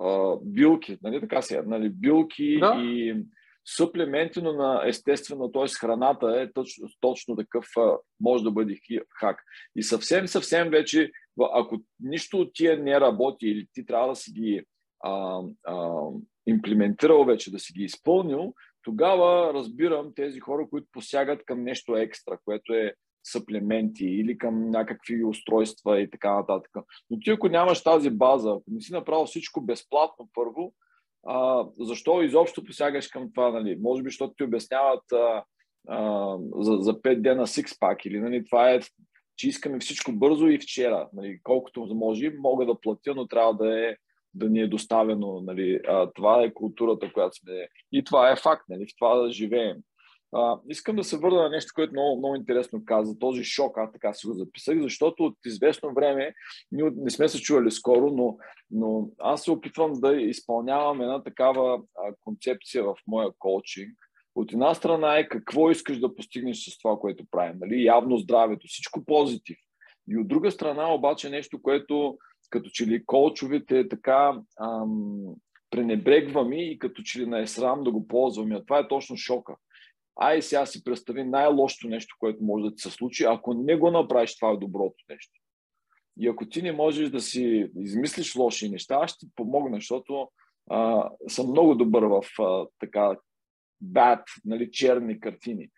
S1: а, билки, нали така сега, нали, билки да. и суплементи, но на естествено, т.е. храната е точно, точно такъв, може да бъде хак. И съвсем, съвсем вече, ако нищо от тия не работи или ти трябва да си ги а, а, имплементирал вече, да си ги изпълнил, тогава разбирам тези хора, които посягат към нещо екстра, което е съплементи или към някакви устройства и така нататък. Но ти ако нямаш тази база, ако не си направил всичко безплатно първо, а, защо изобщо посягаш към това? Нали? Може би, защото ти обясняват а, а, за, за 5 дена сикспак или нали, това е, че искаме всичко бързо и вчера. Нали? Колкото може, мога да платя, но трябва да е да ни е доставено. Нали, а, това е културата, която сме. И това е факт, нали, в това да живеем. А, искам да се върна на нещо, което много, много интересно каза. Този шок, аз така си го записах, защото от известно време, ние не сме се чували скоро, но, но аз се опитвам да изпълнявам една такава а, концепция в моя коучинг. От една страна е какво искаш да постигнеш с това, което правим. Нали? Явно здравето, всичко позитив. И от друга страна обаче нещо, което като че ли колчовете така ам, пренебрегваме и като че ли не е срам да го ползваме. А това е точно шока. Ай сега си представи най-лошото нещо, което може да ти се случи. Ако не го направиш, това е доброто нещо. И ако ти не можеш да си измислиш лоши неща, аз ще ти помогна, защото а, съм много добър в а, така bad, нали, черни картини.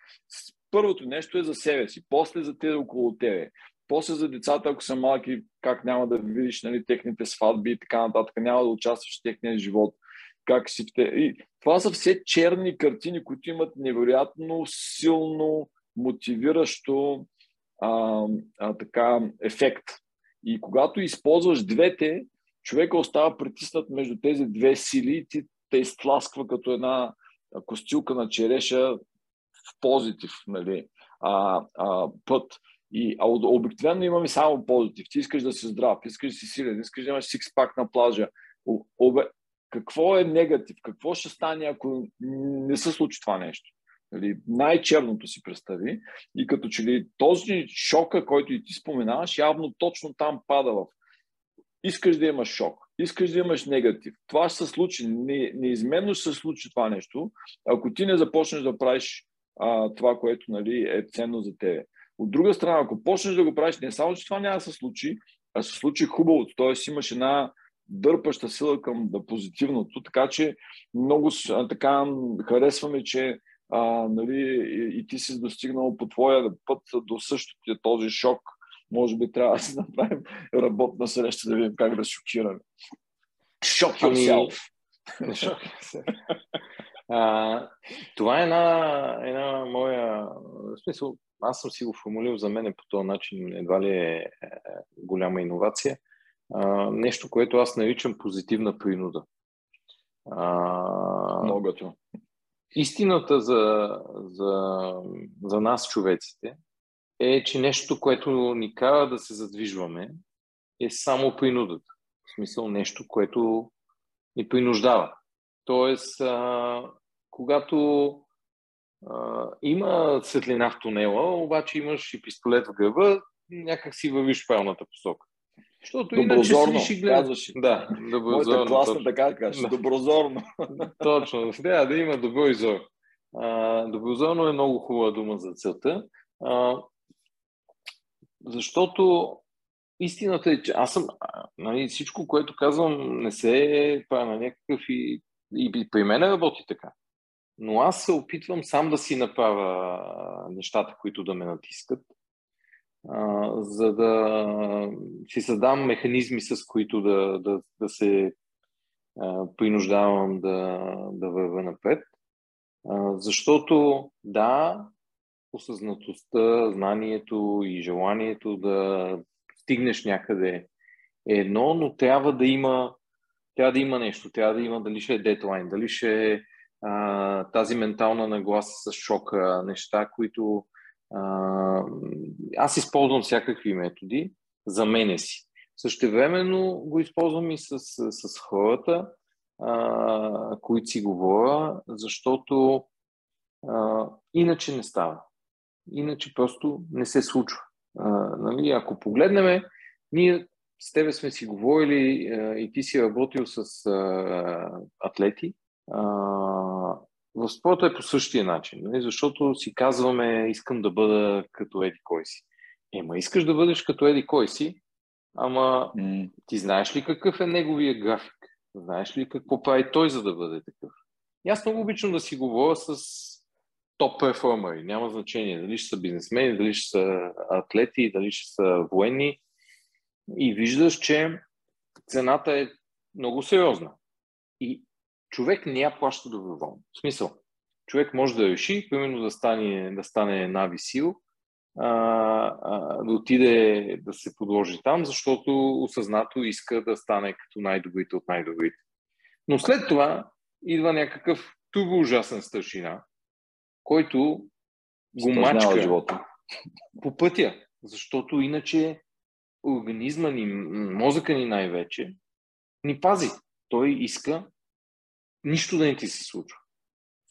S1: Първото нещо е за себе си, после за те около тебе. После за децата, ако са малки, как няма да видиш нали, техните сватби и така нататък, няма да участваш в техния живот, как си. И това са все черни картини, които имат невероятно силно мотивиращо а, а, така, ефект. И когато използваш двете, човека остава притиснат между тези две сили и ти те изтласква като една костилка на череша в позитив нали, а, а, път. И, а обикновено имаме само позитив. Ти искаш да си здрав, искаш да си силен, искаш да имаш сикспак на плажа. Обе, какво е негатив? Какво ще стане, ако не се случи това нещо? Нали, най-черното си представи. И като че ли този шока, който и ти споменаваш, явно точно там пада в. Искаш да имаш шок, искаш да имаш негатив. Това ще се случи, не, неизменно ще се случи това нещо, ако ти не започнеш да правиш а, това, което нали, е ценно за тебе. От друга страна, ако почнеш да го правиш, не само, че това няма да се случи, а се случи хубавото, т.е. имаш една дърпаща сила към да позитивното, така че много а, така харесваме, че а, нали, и, и ти си достигнал по твоя път до същото този шок. Може би трябва да си направим работна среща да видим как да шокираме. Shock ами, yourself.
S2: а, това е една, една моя... В смисъл, аз съм си го формулирал за мен по този начин, едва ли е, е голяма иновация. А, нещо, което аз наричам позитивна принуда.
S1: А, Многото.
S2: Истината за, за, за нас, човеците, е, че нещо, което ни кара да се задвижваме, е само принудата. В смисъл нещо, което ни принуждава. Тоест, а, когато има светлина в тунела, обаче имаш и пистолет в гърба, някак си вървиш в правилната посока.
S1: Защото иначе си и
S2: гледаш. Да,
S1: доброзорно. Моята класна така кажеш, да. доброзорно.
S2: Точно, трябва да има добро изор. А, доброзорно е много хубава дума за целта, а, защото истината е, че аз съм, нали, всичко, което казвам, не се прави на някакъв и, и при мен работи така. Но аз се опитвам сам да си направя нещата, които да ме натискат, за да си създам механизми, с които да, да, да се принуждавам да, да вървя напред. Защото, да, осъзнатостта, знанието и желанието да стигнеш някъде е едно, но трябва да има, трябва да има нещо, трябва да има дали ще е дедлайн, дали ще е а, тази ментална нагласа с шока, неща, които а, аз използвам всякакви методи за мене си. Същевременно го използвам и с, с, хората, а, които си говоря, защото а, иначе не става. Иначе просто не се случва. А, нали, ако погледнем, ние с тебе сме си говорили а, и ти си работил с а, атлети. А, в спорта е по същия начин, нали, защото си казваме, искам да бъда като Еди кой си. Ема искаш да бъдеш като Еди кой си, ама mm. ти знаеш ли какъв е неговия график? Знаеш ли какво прави той, за да бъде такъв? И аз много обичам да си говоря с топ перформери. Няма значение дали ще са бизнесмени, дали ще са атлети, дали ще са военни. И виждаш, че цената е много сериозна. И човек не я плаща доброволно. В смисъл, човек може да реши, примерно да стане, да стане Нави Сил, а, а, да отиде да се подложи там, защото осъзнато иска да стане като най-добрите от най-добрите. Но след това идва някакъв турбо ужасен старшина, който го мачка живота. по пътя, защото иначе организма ни, мозъка ни най-вече, ни пази. Той иска нищо да не ти се случва.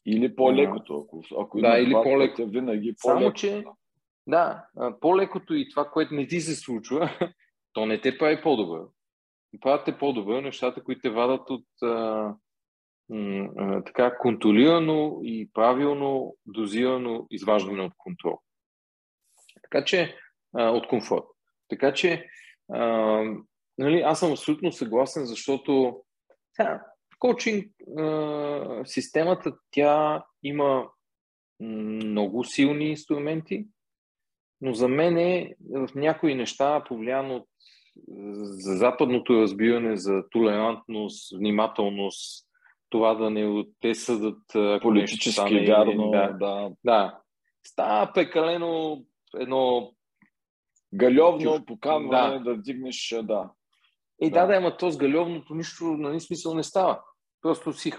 S1: Или по-лекото, ако, ако
S2: да, или по-лекото.
S1: винаги
S2: по-лекото. Само, че да, по-лекото и това, което не ти се случва, то не те прави по-добър. Правят те по-добър нещата, които те вадат от а, м, така контролирано и правилно дозирано изваждане от контрол. Така че, а, от комфорт. Така че, а, нали, аз съм абсолютно съгласен, защото да, коучинг а, системата, тя има много силни инструменти, но за мен е в някои неща повлияно от за западното разбиране за толерантност, внимателност, това да не те съдат
S1: политически стане, вярно,
S2: да, да. да. Става прекалено едно
S1: галевно поканване да. да вдигнеш, да.
S2: Е, да, да, ама то с галевното нищо, нали, смисъл не става. Просто си,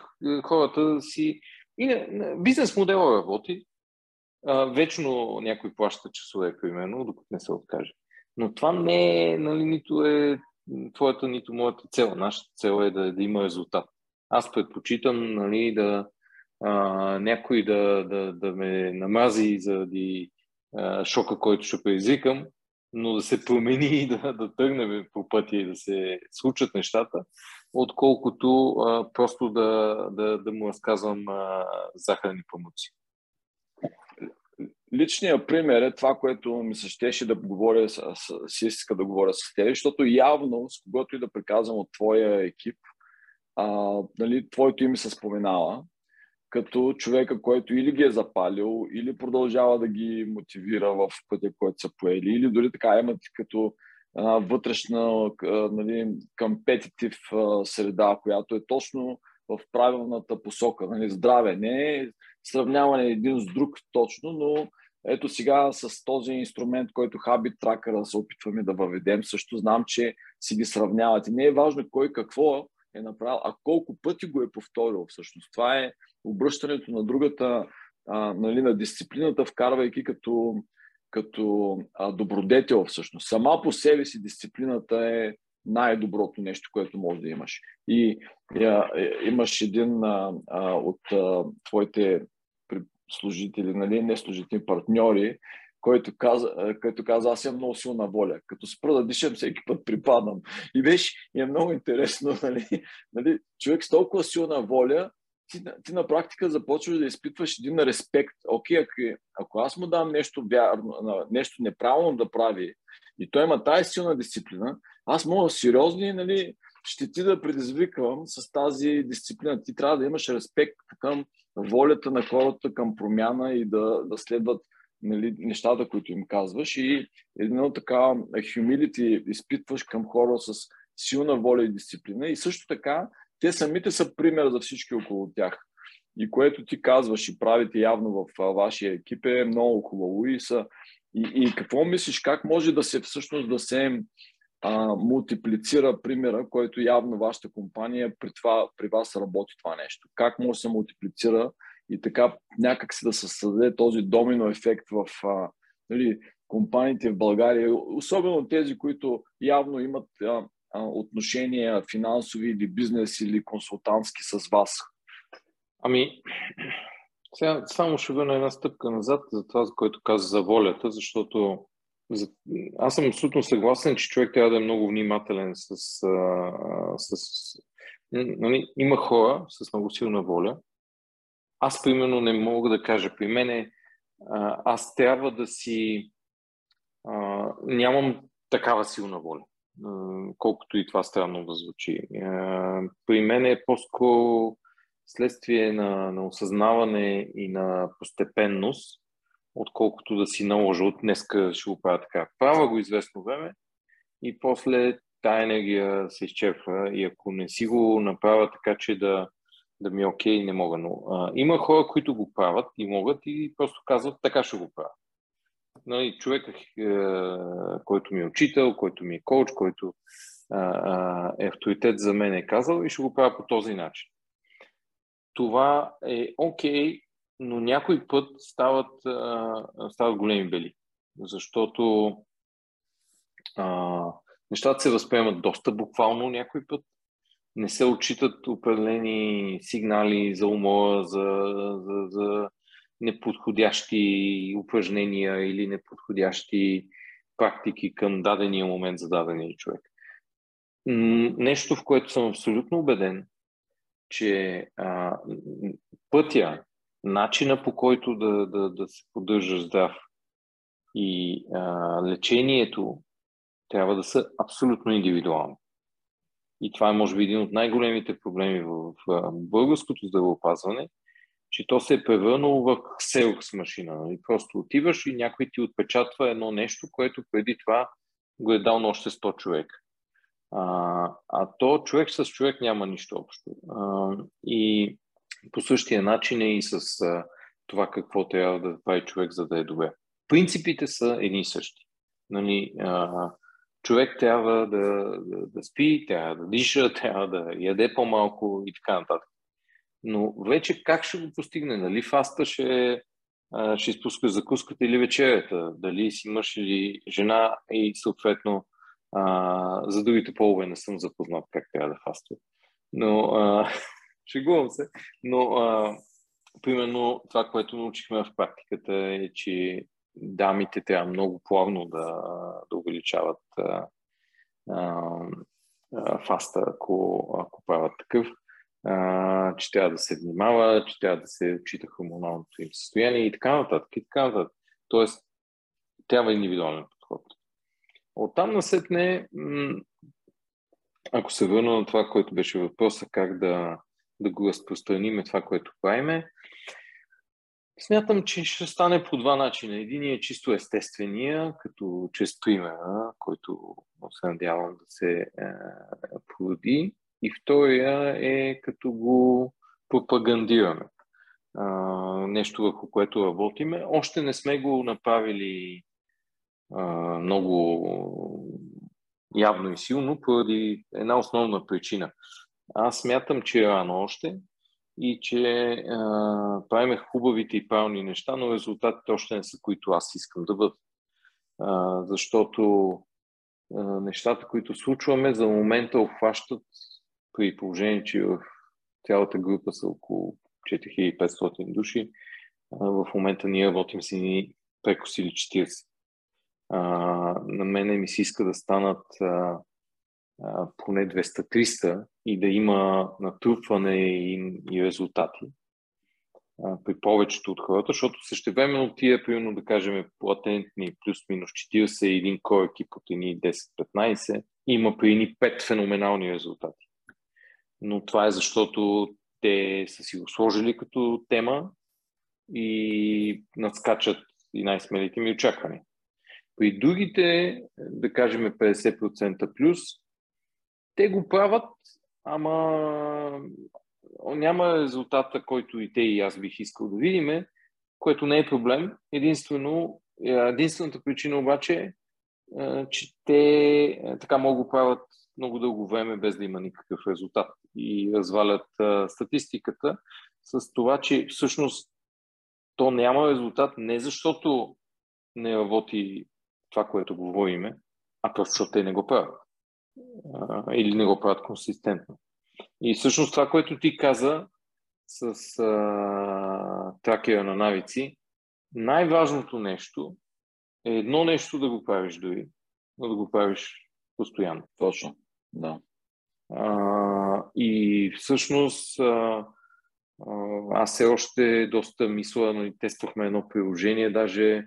S2: хората си... И не, не, бизнес модела работи. А, вечно някой плаща часове, примерно, докато не се откаже. Но това не е, нали, нито е твоята, нито моята цел. Нашата цел е да, да има резултат. Аз предпочитам нали, да а, някой да, да, да ме намази заради а, шока, който ще предизвикам, но да се промени и да, да тръгнем по пътя и да се случат нещата, отколкото а, просто да, да, да му разказвам а, захарни памуци.
S1: личният пример е това, което ми се щеше да говоря, с, си иска да говоря с теб, защото явно с когото и да приказвам от твоя екип, а, нали, твоето име се споменава като човека, който или ги е запалил, или продължава да ги мотивира в пътя, който са поели, или дори така имат като една вътрешна нали, компетитив среда, която е точно в правилната посока. Нали, здраве не е сравняване един с друг точно, но ето сега с този инструмент, който Habit Tracker се опитваме да въведем, също знам, че си ги сравнявате. Не е важно кой какво е направил, а колко пъти го е повторил всъщност. Това е обръщането на другата, а, нали, на дисциплината, вкарвайки като, като а, добродетел всъщност. Сама по себе си дисциплината е най-доброто нещо, което може да имаш. И а, имаш един а, а, от а, твоите служители, нали, не служители, партньори, който каза, който каза, аз имам много силна воля. Като спра да дишам, всеки път припадам. И беше, и е много интересно, нали, нали, човек с толкова силна воля, ти, ти на практика започваш да изпитваш един респект. Окей, ако, ако аз му дам нещо вярно, нещо неправилно да прави, и той има тази силна дисциплина, аз мога сериозни нали, ще ти да предизвиквам с тази дисциплина. Ти трябва да имаш респект към волята на хората, към промяна и да, да следват нали, нещата, които им казваш. И едно така humility изпитваш към хора с силна воля и дисциплина. И също така те самите са пример за всички около тях. И което ти казваш и правите явно в вашия екип е много хубаво. И, са, и, и какво мислиш, как може да се всъщност да се а, мултиплицира примера, който явно вашата компания при, това, при вас работи това нещо? Как може да се мултиплицира и така някак си да се създаде този домино ефект в а, нали, компаниите в България, особено тези, които явно имат а, отношения финансови или бизнес или консултантски с вас?
S2: Ами, сега само ще върна една стъпка назад за това, за което каза за волята, защото за... аз съм абсолютно съгласен, че човек трябва да е много внимателен с... с... Нали, има хора с много силна воля. Аз, примерно, не мога да кажа. При мен аз трябва да си... А, нямам такава силна воля колкото и това странно да звучи. При мен е по-скоро следствие на, на осъзнаване и на постепенност, отколкото да си наложа от днеска ще го правя така. Права го известно време и после тая енергия се изчерпва и ако не си го направя така, че да, да ми е окей, не мога. Но а, има хора, които го правят и могат и просто казват така ще го правя нали, човека, е, който ми е учител, който ми е коуч, който е авторитет за мен е казал и ще го правя по този начин. Това е окей, okay, но някой път стават, стават големи бели, защото а, нещата се възприемат доста буквално някой път. Не се отчитат определени сигнали за умора, за, за, за неподходящи упражнения или неподходящи практики към дадения момент за дадения човек. Нещо, в което съм абсолютно убеден, че а, пътя, начина по който да, да, да се поддържаш здрав и а, лечението трябва да са абсолютно индивидуални. И това е, може би, един от най-големите проблеми в, в българското здравеопазване – че то се е превърнало в селкс машина. Нали? Просто отиваш и някой ти отпечатва едно нещо, което преди това го е дал на още 100 човека. А, а то човек с човек няма нищо общо. А, и по същия начин е и с а, това какво трябва да прави човек, за да е добре. Принципите са едни и същи. Нали, а, човек трябва да, да, да спи, трябва да диша, трябва да яде по-малко и така нататък. Но вече как ще го постигне? Нали фаста ще, ще изпуска закуската или вечерята? Дали си мъж или жена и съответно а, за другите полове не съм запознат как трябва да фаства. Но а, шегувам се. Но а, примерно това, което научихме в практиката е, че дамите трябва много плавно да, да увеличават а, а, фаста, ако, ако правят такъв а, че трябва да се внимава, че трябва да се отчита хормоналното им състояние и така нататък. И така нататък. Тоест, трябва индивидуален подход. Оттам насетне, ако се върна на това, което беше въпроса, как да, да го разпространиме това, което правиме, Смятам, че ще стане по два начина. Единият е чисто естествения, като чрез примера, който се надявам да се е, породи. И втория е като го пропагандираме. А, нещо върху което работиме. Още не сме го направили а, много явно и силно, поради една основна причина. Аз смятам, че е рано още и че а, правиме хубавите и правилни неща, но резултатите още не са, които аз искам да бъдат. Защото а, нещата, които случваме, за момента обхващат при положение, че в цялата група са около 4500 души. В момента ние работим с ни прекосили 40. А, на мене ми се иска да станат а, а, поне 200-300 и да има натрупване и, и резултати а, при повечето от хората, защото същевременно тия, примерно да кажем, платентни плюс-минус 40 и един кой екип от едни 10-15, има при едни 5 феноменални резултати. Но това е защото те са си го сложили като тема и надскачат и най-смелите ми очаквания. При другите, да кажем 50% плюс, те го правят, ама няма резултата, който и те и аз бих искал да видиме, което не е проблем. Единствено, е, единствената причина обаче е, че те е, така могат да правят много дълго време без да има никакъв резултат и развалят статистиката с това, че всъщност то няма резултат не защото не работи това, което говориме, а просто защото те не го правят а, или не го правят консистентно. И всъщност това, което ти каза с а, тракера на навици, най-важното нещо е едно нещо да го правиш дори, но да го правиш постоянно.
S1: Точно, да.
S2: А, и всъщност а, аз все още доста мисля, но и тествахме едно приложение, даже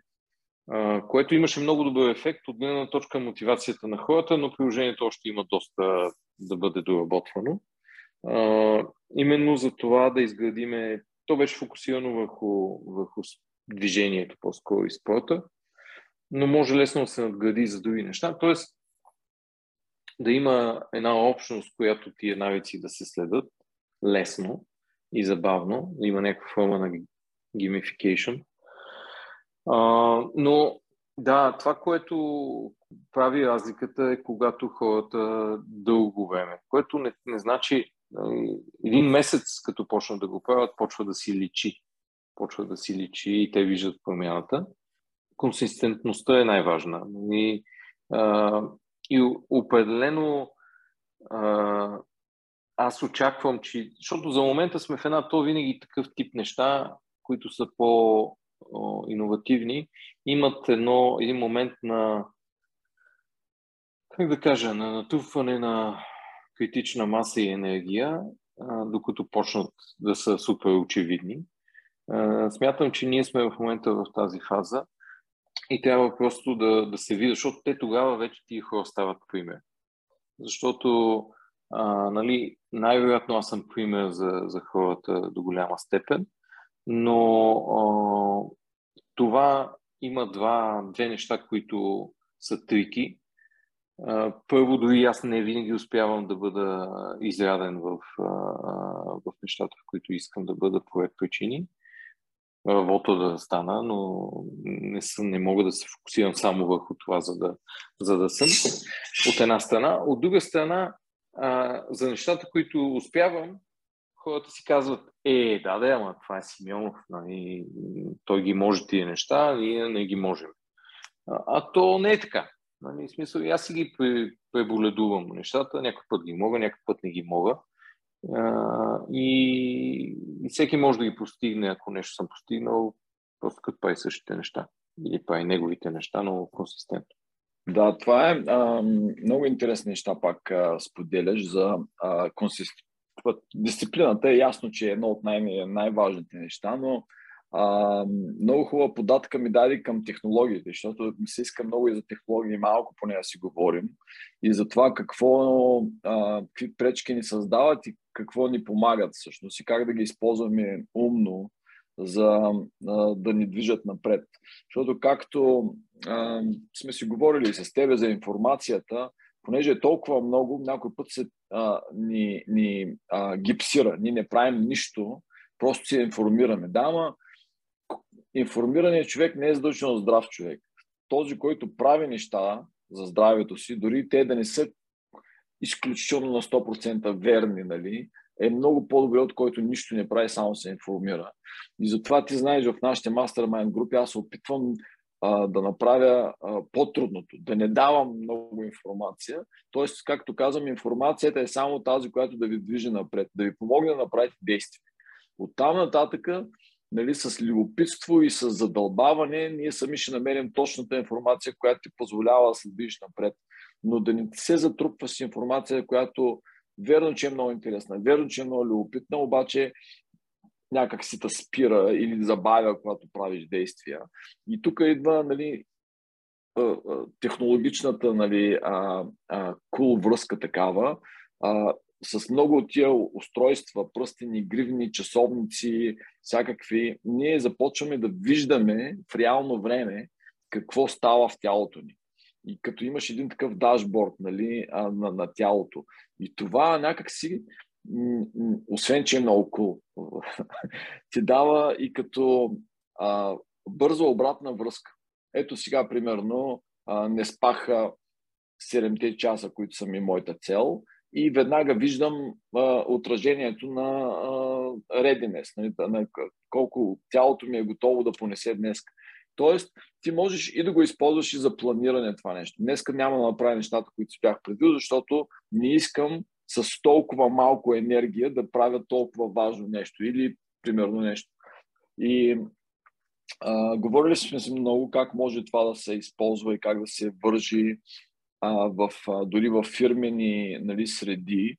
S2: което имаше много добър ефект от гледна точка мотивацията на хората, но приложението още има доста да бъде доработвано. Именно за това да изградиме, то беше фокусирано върху, върху движението по-скоро и спорта, но може лесно да се надгради за други неща. Тоест, да има една общност, която тия навици да се следят лесно и забавно, да има някаква форма на а, но да, това, което прави разликата е когато хората дълго време, което не, не значи един месец, като почнат да го правят, почва да си личи. Почва да си личи и те виждат промяната. Консистентността е най-важна. И, а, и определено а, аз очаквам, че... Защото за момента сме в една то винаги такъв тип неща, които са по иновативни, имат едно, един момент на, как да кажа, на натрупване на критична маса и енергия, а, докато почнат да са супер очевидни. А, смятам, че ние сме в момента в тази фаза и трябва просто да, да се види, защото те тогава вече тия хора стават пример. Защото а, нали, най-вероятно аз съм пример за, за хората до голяма степен, но а, това има два, две неща, които са трики. А, първо, дори аз не винаги успявам да бъда изряден в, а, в нещата, в които искам да бъда по ред причини. Работа да стана, но не, съм, не мога да се фокусирам само върху това, за да, за да съм. От една страна. От друга страна, а, за нещата, които успявам, хората си казват, е, да, да, ама това е Симеонов, нали, той ги може тия неща, ние не ги можем. А, а то не е така. Нали, смисъл, аз си ги преболедувам нещата, някой път ги мога, някой път не ги мога. И, и всеки може да ги постигне, ако нещо съм постигнал, просто като прави същите неща. Или прави неговите неща, но консистентно.
S1: Да, това е а, много интересни неща пак а, споделяш за а, консист, дисциплината е ясно, че е едно от най- най-важните неща, но а, много хубава податка ми даде към технологиите, защото ми се иска много и за технологии, малко поне да си говорим. И за това какво, а, какви пречки ни създават и какво ни помагат всъщност и как да ги използваме умно, за а, да ни движат напред. Защото както а, сме си говорили с тебе за информацията, понеже е толкова много, някой път се а, ни, ни а, гипсира. Ние не правим нищо, просто си информираме. Да, ама информираният човек не е задължително здрав човек. Този, който прави неща за здравето си, дори те да не са изключително на 100% верни, нали, е много по-добре, от който нищо не прави, само се информира. И затова ти знаеш, в нашите мастермайн групи аз се опитвам а, да направя а, по-трудното, да не давам много информация. Тоест, както казвам, информацията е само тази, която да ви движи напред, да ви помогне да направите действие. От там нататъка, нали, с любопитство и с задълбаване, ние сами ще намерим точната информация, която ти позволява да се движиш напред. Но да не се затрупва с информация, която верно, че е много интересна, верно, че е много любопитна, обаче някак си те спира или забавя, когато правиш действия. И тук идва нали, технологичната нали, а, а, cool връзка такава, а, с много от тия устройства, пръстени, гривни, часовници, всякакви, ние започваме да виждаме в реално време какво става в тялото ни. И като имаш един такъв дашборд нали, на, на тялото. И това някак си освен че е много ти дава и като а, бърза обратна връзка. Ето сега, примерно, а, не спаха 7 часа, които са ми моята цел, и веднага виждам а, отражението на а, рединес, нали, на колко тялото ми е готово да понесе днес. Тоест, ти можеш и да го използваш и за планиране това нещо. Днеска няма да направя нещата, които си бях предвидил, защото не искам с толкова малко енергия да правят толкова важно нещо или примерно нещо. И а, говорили сме си много как може това да се използва и как да се вържи а, в, а, дори в фирмени нали, среди.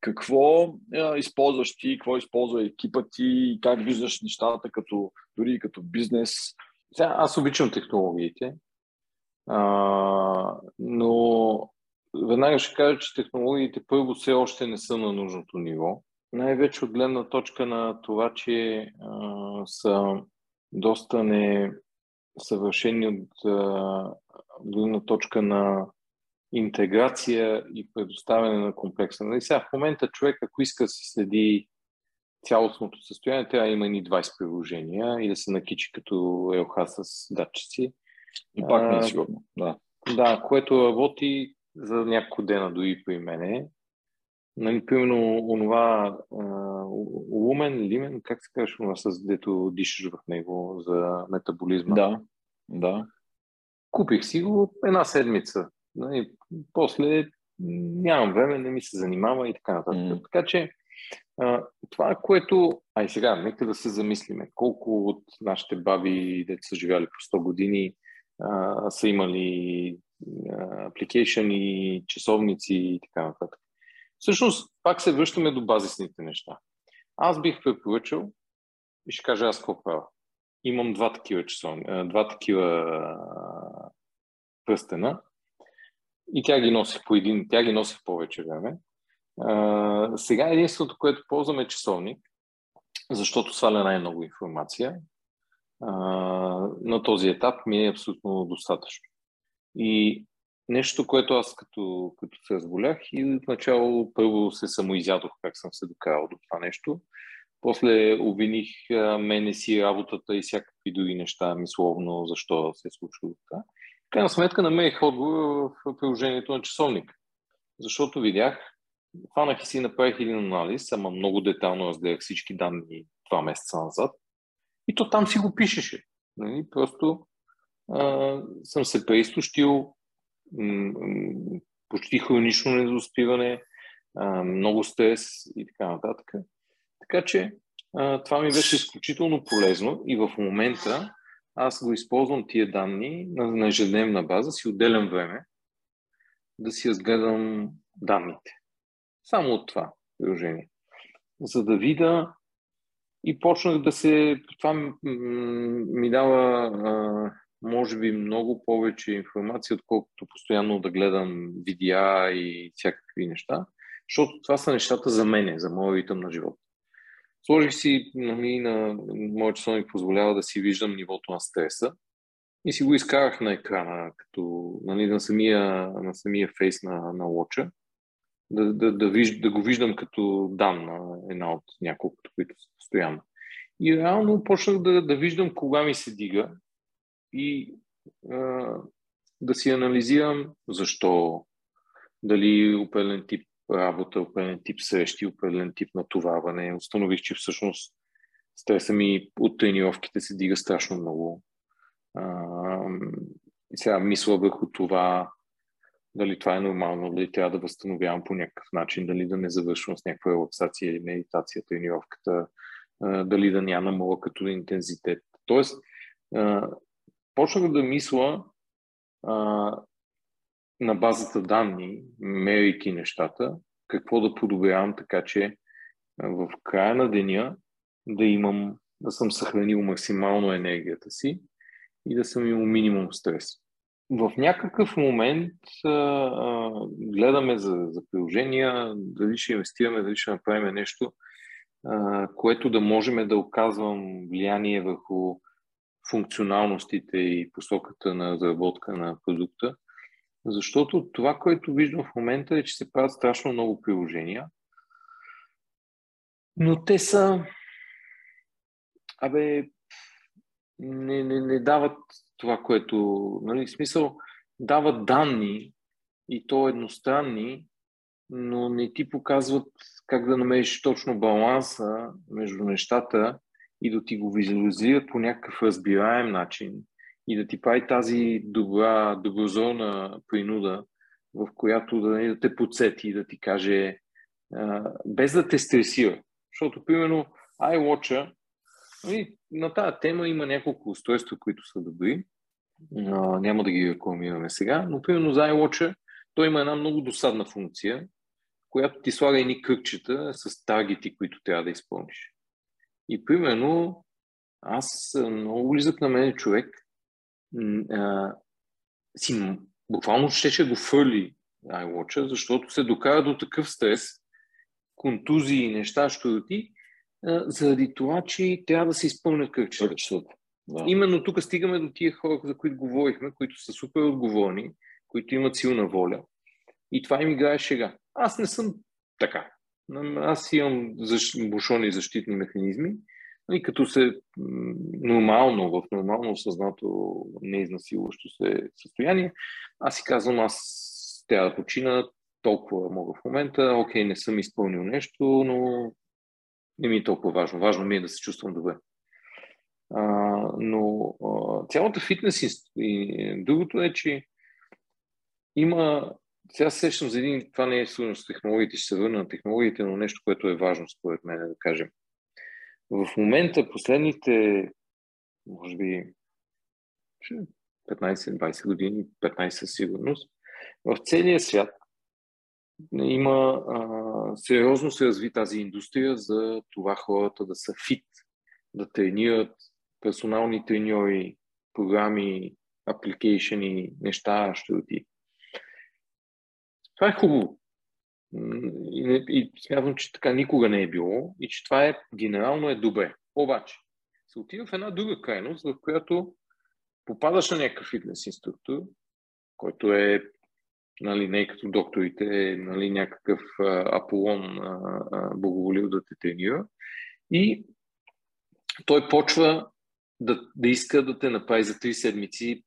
S1: Какво а, използваш ти, какво използва екипа ти как виждаш нещата като, дори като бизнес?
S2: Сега, аз обичам технологиите, а, но веднага ще кажа, че технологиите първо все още не са на нужното ниво. Най-вече от гледна точка на това, че а, са доста не съвършени от гледна точка на интеграция и предоставяне на комплекса. Нали сега в момента човек, ако иска да се следи цялостното състояние, трябва да има ни 20 приложения и да се накичи като ЛХ с датчици.
S1: И пак не е сигурно. Да.
S2: Да, което работи за няколко дена дори при мене. Нали, примерно, онова лумен, лимен, как се казваш, онова с дето дишаш в него за метаболизма.
S1: Да, да.
S2: Купих си го една седмица. Нали, после нямам време, не ми се занимава и така нататък. Mm. Така че а, това, което... Ай сега, нека да се замислиме. Колко от нашите баби, деца са живяли по 100 години, а, са имали апликейшъни, часовници и така нататък. Всъщност, пак се връщаме до базисните неща. Аз бих препоръчал и ще кажа аз какво правя. Имам два такива часовни, два такива пръстена и тя ги носи по един, тя ги носи повече време. А, сега единственото, което ползвам е часовник, защото сваля най-много информация. А, на този етап ми е абсолютно достатъчно. И нещо, което аз като, като се разболях и в начало първо се самоизядох как съм се докарал до това нещо. После обвиних мене си работата и всякакви други неща, мисловно, защо се е случило така. Крайна сметка намерих отговор в приложението на часовник. Защото видях, хванах и си направих един анализ, ама много детално разгледах всички данни два месеца назад. И то там си го пишеше. Нали? Просто а, съм се преизтощил, почти хронично недоспиване, много стрес и така нататък. Така че а, това ми беше изключително полезно и в момента аз го използвам тия данни на, на ежедневна база, си отделям време да си разгледам данните. Само от това приложение. За да видя И почнах да се... Това ми дава, може би, много повече информация, отколкото постоянно да гледам видеа и всякакви неща, защото това са нещата за мене, за моя ритъм на живота. Сложих си, нали, на моят часовник позволява да си виждам нивото на стреса и си го изкарах на екрана, като нали, на, самия, на самия фейс на, на лоча, да, да, да, виж, да го виждам като дан на една от няколкото, които са постоянно. И реално почнах да, да виждам кога ми се дига и а, да си анализирам защо, дали определен тип работа, определен тип срещи, определен тип натоварване. Установих, че всъщност стреса ми от тренировките се дига страшно много. А, сега мисля върху това дали това е нормално, дали трябва да възстановявам по някакъв начин, дали да не завършвам с някаква релаксация или медитация, тренировката, а, дали да няма мога като интензитет. Тоест, а, почнах да мисля на базата данни, мерейки нещата, какво да подобрявам, така че в края на деня да имам, да съм съхранил максимално енергията си и да съм имал минимум стрес. В някакъв момент а, а, гледаме за, за приложения, дали ще инвестираме, дали ще направим нещо, а, което да можем да оказвам влияние върху функционалностите и посоката на разработка на продукта. Защото това, което виждам в момента е, че се правят страшно много приложения, но те са. Абе, не, не, не дават това, което. Нали, в смисъл, дават данни и то едностранни, но не ти показват как да намериш точно баланса между нещата и да ти го визуализират по някакъв разбираем начин и да ти прави тази добра, доброзорна принуда, в която да, нали, да те подсети и да ти каже, а, без да те стресира. Защото, примерно, iWatch нали, на тази тема има няколко устройства, които са добри. А, няма да ги рекламираме сега, но примерно за iWatch той има една много досадна функция, която ти слага едни кръгчета с таргети, които трябва да изпълниш. И примерно, аз много близък на мен човек, а, си буквално щеше го фърли iWatch, защото се докара до такъв стрес, контузии и неща, щурти, заради това, че трябва да се изпълнят кръгчета. Да. Именно тук стигаме до тия хора, за които говорихме, които са супер отговорни, които имат силна воля. И това им играе шега. Аз не съм така. Аз имам защ... бушони защитни механизми и като се нормално, в нормално съзнато неизнасилващо се състояние, аз си казвам, аз трябва да почина, толкова мога в момента, окей, не съм изпълнил нещо, но не ми е толкова важно. Важно ми е да се чувствам добре. А, но а, цялата фитнес и, и другото е, че има сега сещам за един, това не е свързано с технологиите, ще се върна на технологиите, но нещо, което е важно според мен, да кажем. В момента, последните, може би, 15-20 години, 15 със сигурност, в целия свят има а, сериозно се разви тази индустрия за това хората да са фит, да тренират персонални треньори, програми, апликейшени, неща, ще оти. Това е хубаво. И, и смятам, че така никога не е било и че това е генерално е добре. Обаче, се отива в една друга крайност, в която попадаш на някакъв фитнес инструктор, който е нали, не като докторите, нали, някакъв а, Аполон а, благоволил да те тренира. И той почва да, да иска да те направи за три седмици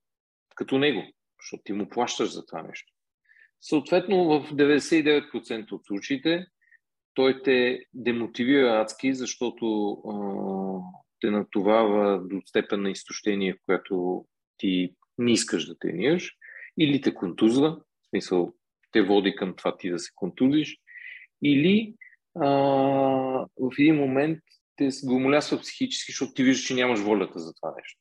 S2: като него, защото ти му плащаш за това нещо. Съответно, в 99% от случаите той те демотивира адски, защото а, те натовава до степен на изтощение, в която ти не искаш да тренираш, или те контузва, в смисъл те води към това ти да се контузиш, или а, в един момент те го молясва психически, защото ти виждаш, че нямаш волята за това нещо.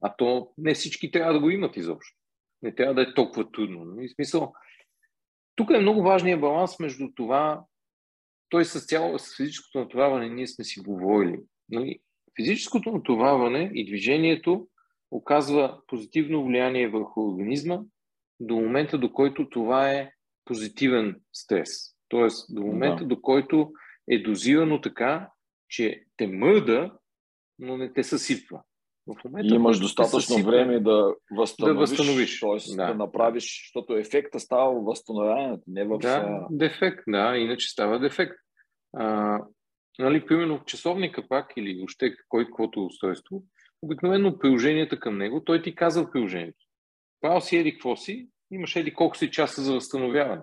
S2: А то не всички трябва да го имат изобщо. Не трябва да е толкова трудно. В смисъл, тук е много важният баланс между това, той с цяло, с физическото натоварване ние сме си говорили. Нали, физическото натоварване и движението оказва позитивно влияние върху организма до момента, до който това е позитивен стрес. Тоест, до момента, да. до който е дозирано така, че те мърда, но не те съсипва.
S1: В момента, и имаш достатъчно съсипва, време да възстановиш, да възстановиш. Т.е. Да. да направиш, защото ефекта става в възстановяването, не в...
S2: Да, дефект, да, иначе става дефект. А, нали, примерно часовника пак или въобще кой каквото устройство, обикновено приложенията към него, той ти казва приложението. Правил си еди какво си, имаш еди колко си часа за възстановяване.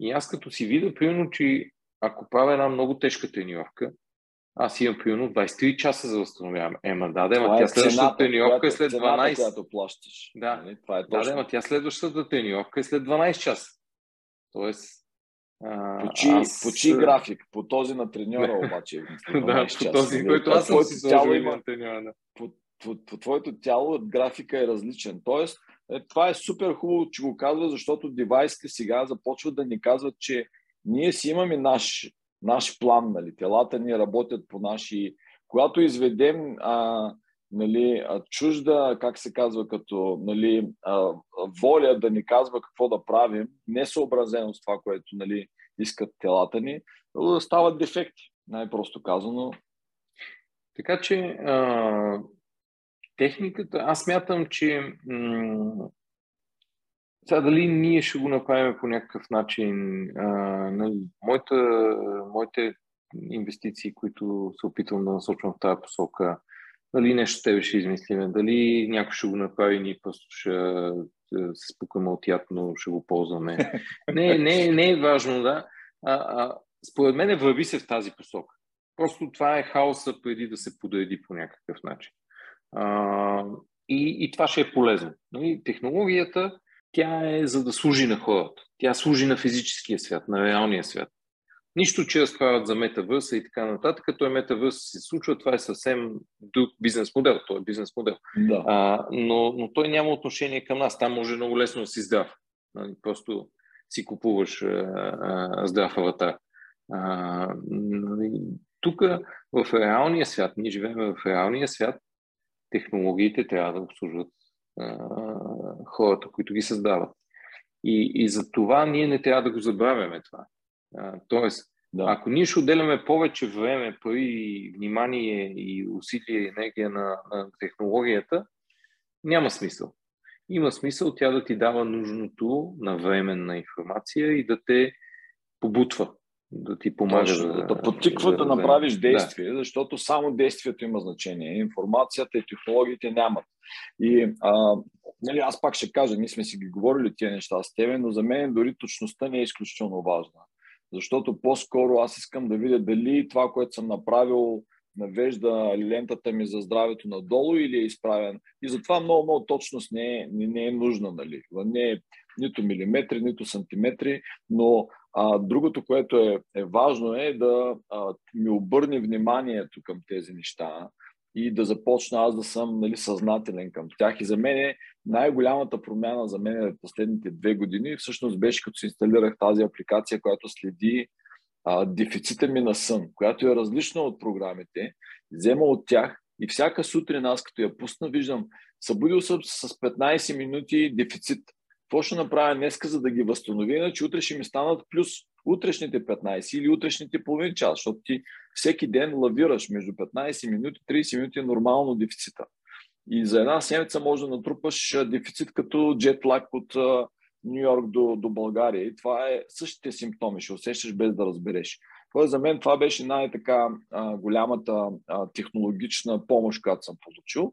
S2: И аз като си видя, примерно, че ако правя една много тежка тренировка, аз имам примерно 23 часа за възстановяване. Ема да, да, ема тя е следващата тренировка е след 12.
S1: Цената, която плащаш.
S2: Да, нали? това е да, да, тя следващата тренировка е след 12 часа. Тоест,
S1: Почи, аз... почи график, по този на треньора обаче.
S2: да, по този, нали? който аз съм си сложил има,
S1: треньора. По, по, по твоето тяло графика е различен. Тоест, е, това е супер хубаво, че го казва, защото девайсите сега започват да ни казват, че ние си имаме наш, наш план, нали? телата ни работят по наши... Когато изведем а, нали, чужда, как се казва, като нали, воля да ни казва какво да правим, не съобразено с това, което нали, искат телата ни, стават дефекти, най-просто казано.
S2: Така че а, техниката, аз мятам, че м- сега дали ние ще го направим по някакъв начин, а, нали, моята, моите инвестиции, които се опитвам да насочвам в тази посока, дали нещо тебе ще измислиме, дали някой ще го направи, ние просто ще се спукаме от ятно, ще го ползваме. Не, не, не е важно, да. А, а, според мен върви се в тази посока. Просто това е хаоса преди да се подреди по някакъв начин. А, и, и това ще е полезно. Нали? Технологията, тя е за да служи на хората. Тя служи на физическия свят, на реалния свят. Нищо, че разправят за метавърса и така нататък, като е метавърс се случва, това е съвсем друг бизнес модел. Той е бизнес модел.
S1: Да.
S2: А, но, но той няма отношение към нас. Там може много лесно да си здрав. Нали, просто си купуваш а, а, здрав аватар. Нали, тук в реалния свят, ние живеем в реалния свят, технологиите трябва да обслужват хората, които ги създават. И, и за това ние не трябва да го забравяме това. А, тоест, да. ако ние ще отделяме повече време, пари, внимание и усилие и енергия на, на технологията, няма смисъл. Има смисъл тя да ти дава нужното на временна информация и да те побутва, да ти помага. Точно,
S1: да, да подтиква да, да направиш действие, да. защото само действието има значение. Информацията и технологиите нямат. И а, нали, аз пак ще кажа, ние сме си ги говорили тия неща с тебе, но за мен дори точността не е изключително важна. Защото по-скоро аз искам да видя дали това, което съм направил, навежда лентата ми за здравето надолу или е изправен. И затова много, много точност не е, не, не е нужна. Нали? Не е нито милиметри, нито сантиметри, но а, другото, което е, е важно е да а, ми обърне вниманието към тези неща и да започна аз да съм нали, съзнателен към тях. И за мен е най-голямата промяна за мен в последните две години всъщност беше като си инсталирах тази апликация, която следи а, дефицита ми на сън, която е различна от програмите, взема от тях и всяка сутрин аз като я пусна, виждам, събудил съм с 15 минути дефицит. Какво ще направя днеска, за да ги възстановя, иначе утре ще ми станат плюс утрешните 15 или утрешните половин час, защото ти всеки ден лавираш между 15 минути, 30 минути е нормално дефицита. И за една седмица може да натрупаш дефицит като джетлаг от Нью Йорк до, до България. И това е същите симптоми, ще усещаш без да разбереш. Тоест, за мен това беше най-така голямата технологична помощ, която съм получил.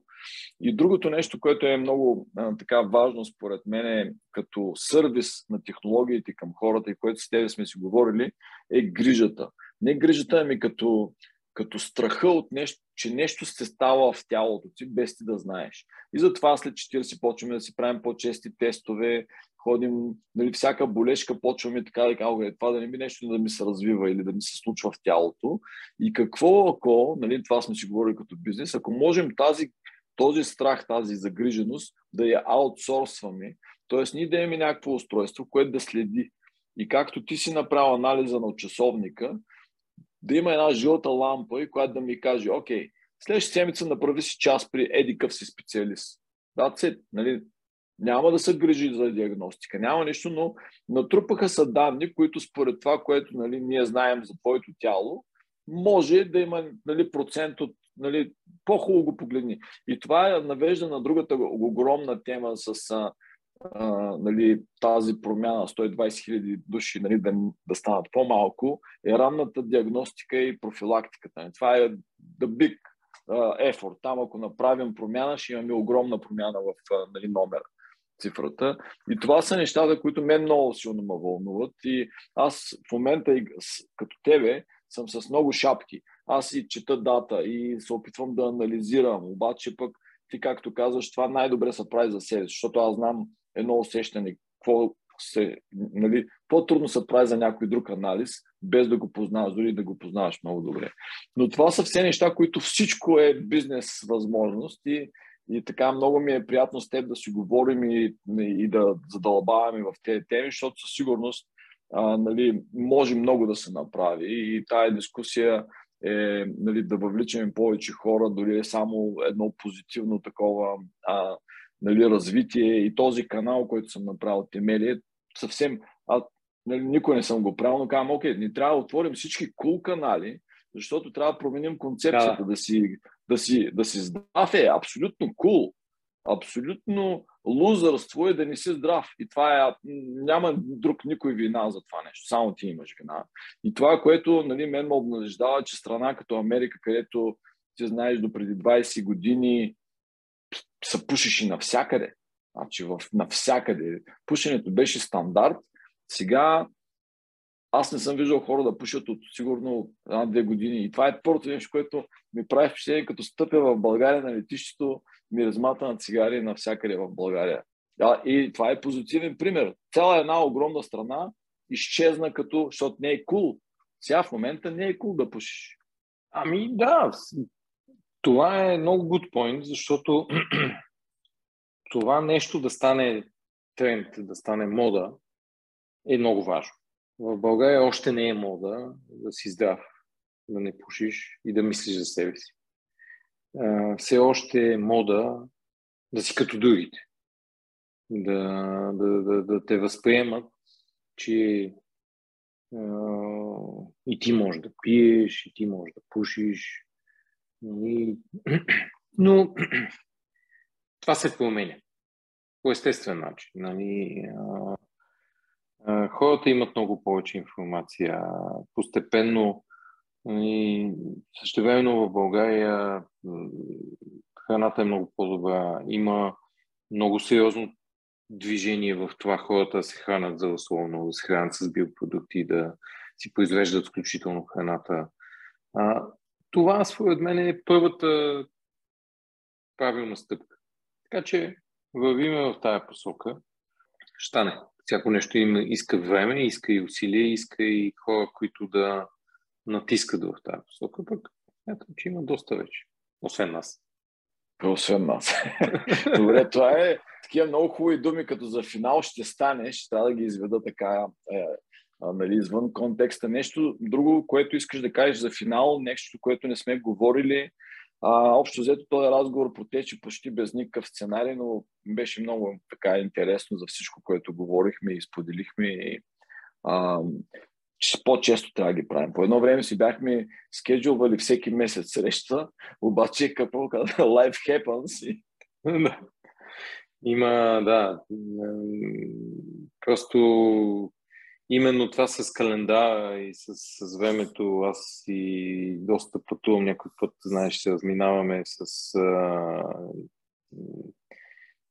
S1: И другото нещо, което е много така важно според мен е като сервис на технологиите към хората и което с тебе сме си говорили, е грижата. Не грижата, ами като, като страха от нещо, че нещо се става в тялото ти, без ти да знаеш. И затова след 40 почваме да си правим по-чести тестове, ходим, нали, всяка болешка почваме така да кажа, това да не би нещо да ми се развива или да ми се случва в тялото. И какво ако, нали, това сме си говорили като бизнес, ако можем тази, този страх, тази загриженост да я аутсорсваме, т.е. ние да имаме някакво устройство, което да следи. И както ти си направил анализа на часовника, да има една жълта лампа и която да ми каже, окей, следващата седмица направи си час при едикъв си специалист. Да, нали, няма да се грижи за диагностика, няма нищо, но натрупаха са данни, които според това, което нали, ние знаем за твоето тяло, може да има нали, процент от нали, по-хубаво го погледни. И това е навежда на другата огромна тема с а, а, нали, тази промяна 120 хиляди души нали, да, да станат по-малко, е ранната диагностика и профилактиката. Това е the big effort. Там ако направим промяна, ще имаме огромна промяна в нали, номера цифрата. И това са нещата, които мен много силно ме вълнуват. И аз в момента, като тебе, съм с много шапки. Аз и чета дата и се опитвам да анализирам. Обаче пък ти, както казваш, това най-добре се прави за себе, защото аз знам едно усещане, какво се, нали, по-трудно се прави за някой друг анализ, без да го познаваш, дори да го познаваш много добре. Но това са все неща, които всичко е бизнес възможност и и така много ми е приятно с теб да си говорим и, и да задълбаваме в тези теми, защото със сигурност а, нали, може много да се направи. И тая дискусия е нали, да въвличаме повече хора, дори е само едно позитивно такова а, нали, развитие. И този канал, който съм направил Темели, е съвсем, а, нали, никой не съм го правил, но казвам, окей, ни трябва да отворим всички кул cool канали, защото трябва да променим концепцията, да, да си, да си, да си здрав е абсолютно кул. Cool. Абсолютно лузърство е да не си здрав. И това е, няма друг никой вина за това нещо. Само ти имаш вина. И това, което нали, мен ме обнадеждава, че страна като Америка, където ти знаеш до преди 20 години се пушеше навсякъде. Значи в, навсякъде. Пушенето беше стандарт. Сега аз не съм виждал хора да пушат от сигурно една-две години. И това е първото нещо, което ми прави впечатление, като стъпя в България на летището, ми размата на цигари навсякъде в България. Да, и това е позитивен пример. Цяла една огромна страна изчезна като, защото не е кул. Cool. Сега в момента не е кул cool да пушиш.
S2: Ами да, това е много good point, защото това нещо да стане тренд, да стане мода, е много важно. В България още не е мода да си здрав, да не пушиш и да мислиш за себе си. все още е мода да си като другите. Да, да, да, да те възприемат, че и ти можеш да пиеш, и ти можеш да пушиш. И... Но това се променя по естествен начин. Нали? Хората имат много повече информация. Постепенно и същевременно в България храната е много по-добра. Има много сериозно движение в това хората да се хранят здравословно, да се хранят с биопродукти, да си произвеждат включително храната. А, това, според мен, е първата правилна стъпка. Така че вървиме в тая посока. Штане всяко нещо има, иска време, иска и усилие, иска и хора, които да натискат в тази посока. Пък смятам, че има доста вече. Освен нас.
S1: Освен нас. Добре, това е такива много хубави думи, като за финал ще стане, ще трябва да ги изведа така е, нали, извън контекста. Нещо друго, което искаш да кажеш за финал, нещо, което не сме говорили, а, общо взето този разговор протече почти без никакъв сценарий, но беше много така интересно за всичко, което говорихме и споделихме. И, а, че по-често трябва да ги правим. По едно време си бяхме скеджулвали всеки месец среща, обаче като life happens.
S2: Има, да. Просто именно това с календара и с, с времето, аз и доста пътувам някой път, знаеш, се разминаваме с... А,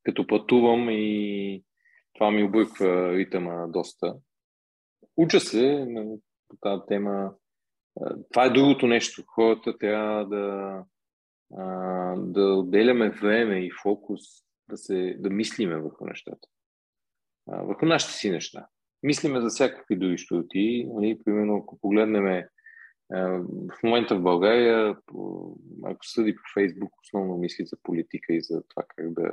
S2: като пътувам и това ми обърква ритъма доста. Уча се на тази тема. Това е другото нещо. Хората трябва да, да отделяме време и фокус да, се, да мислиме върху нещата. Върху нашите си неща мислиме за всякакви други щурти. Нали, примерно, ако погледнем е, в момента в България, ако съди по Фейсбук, основно мисли за политика и за това как да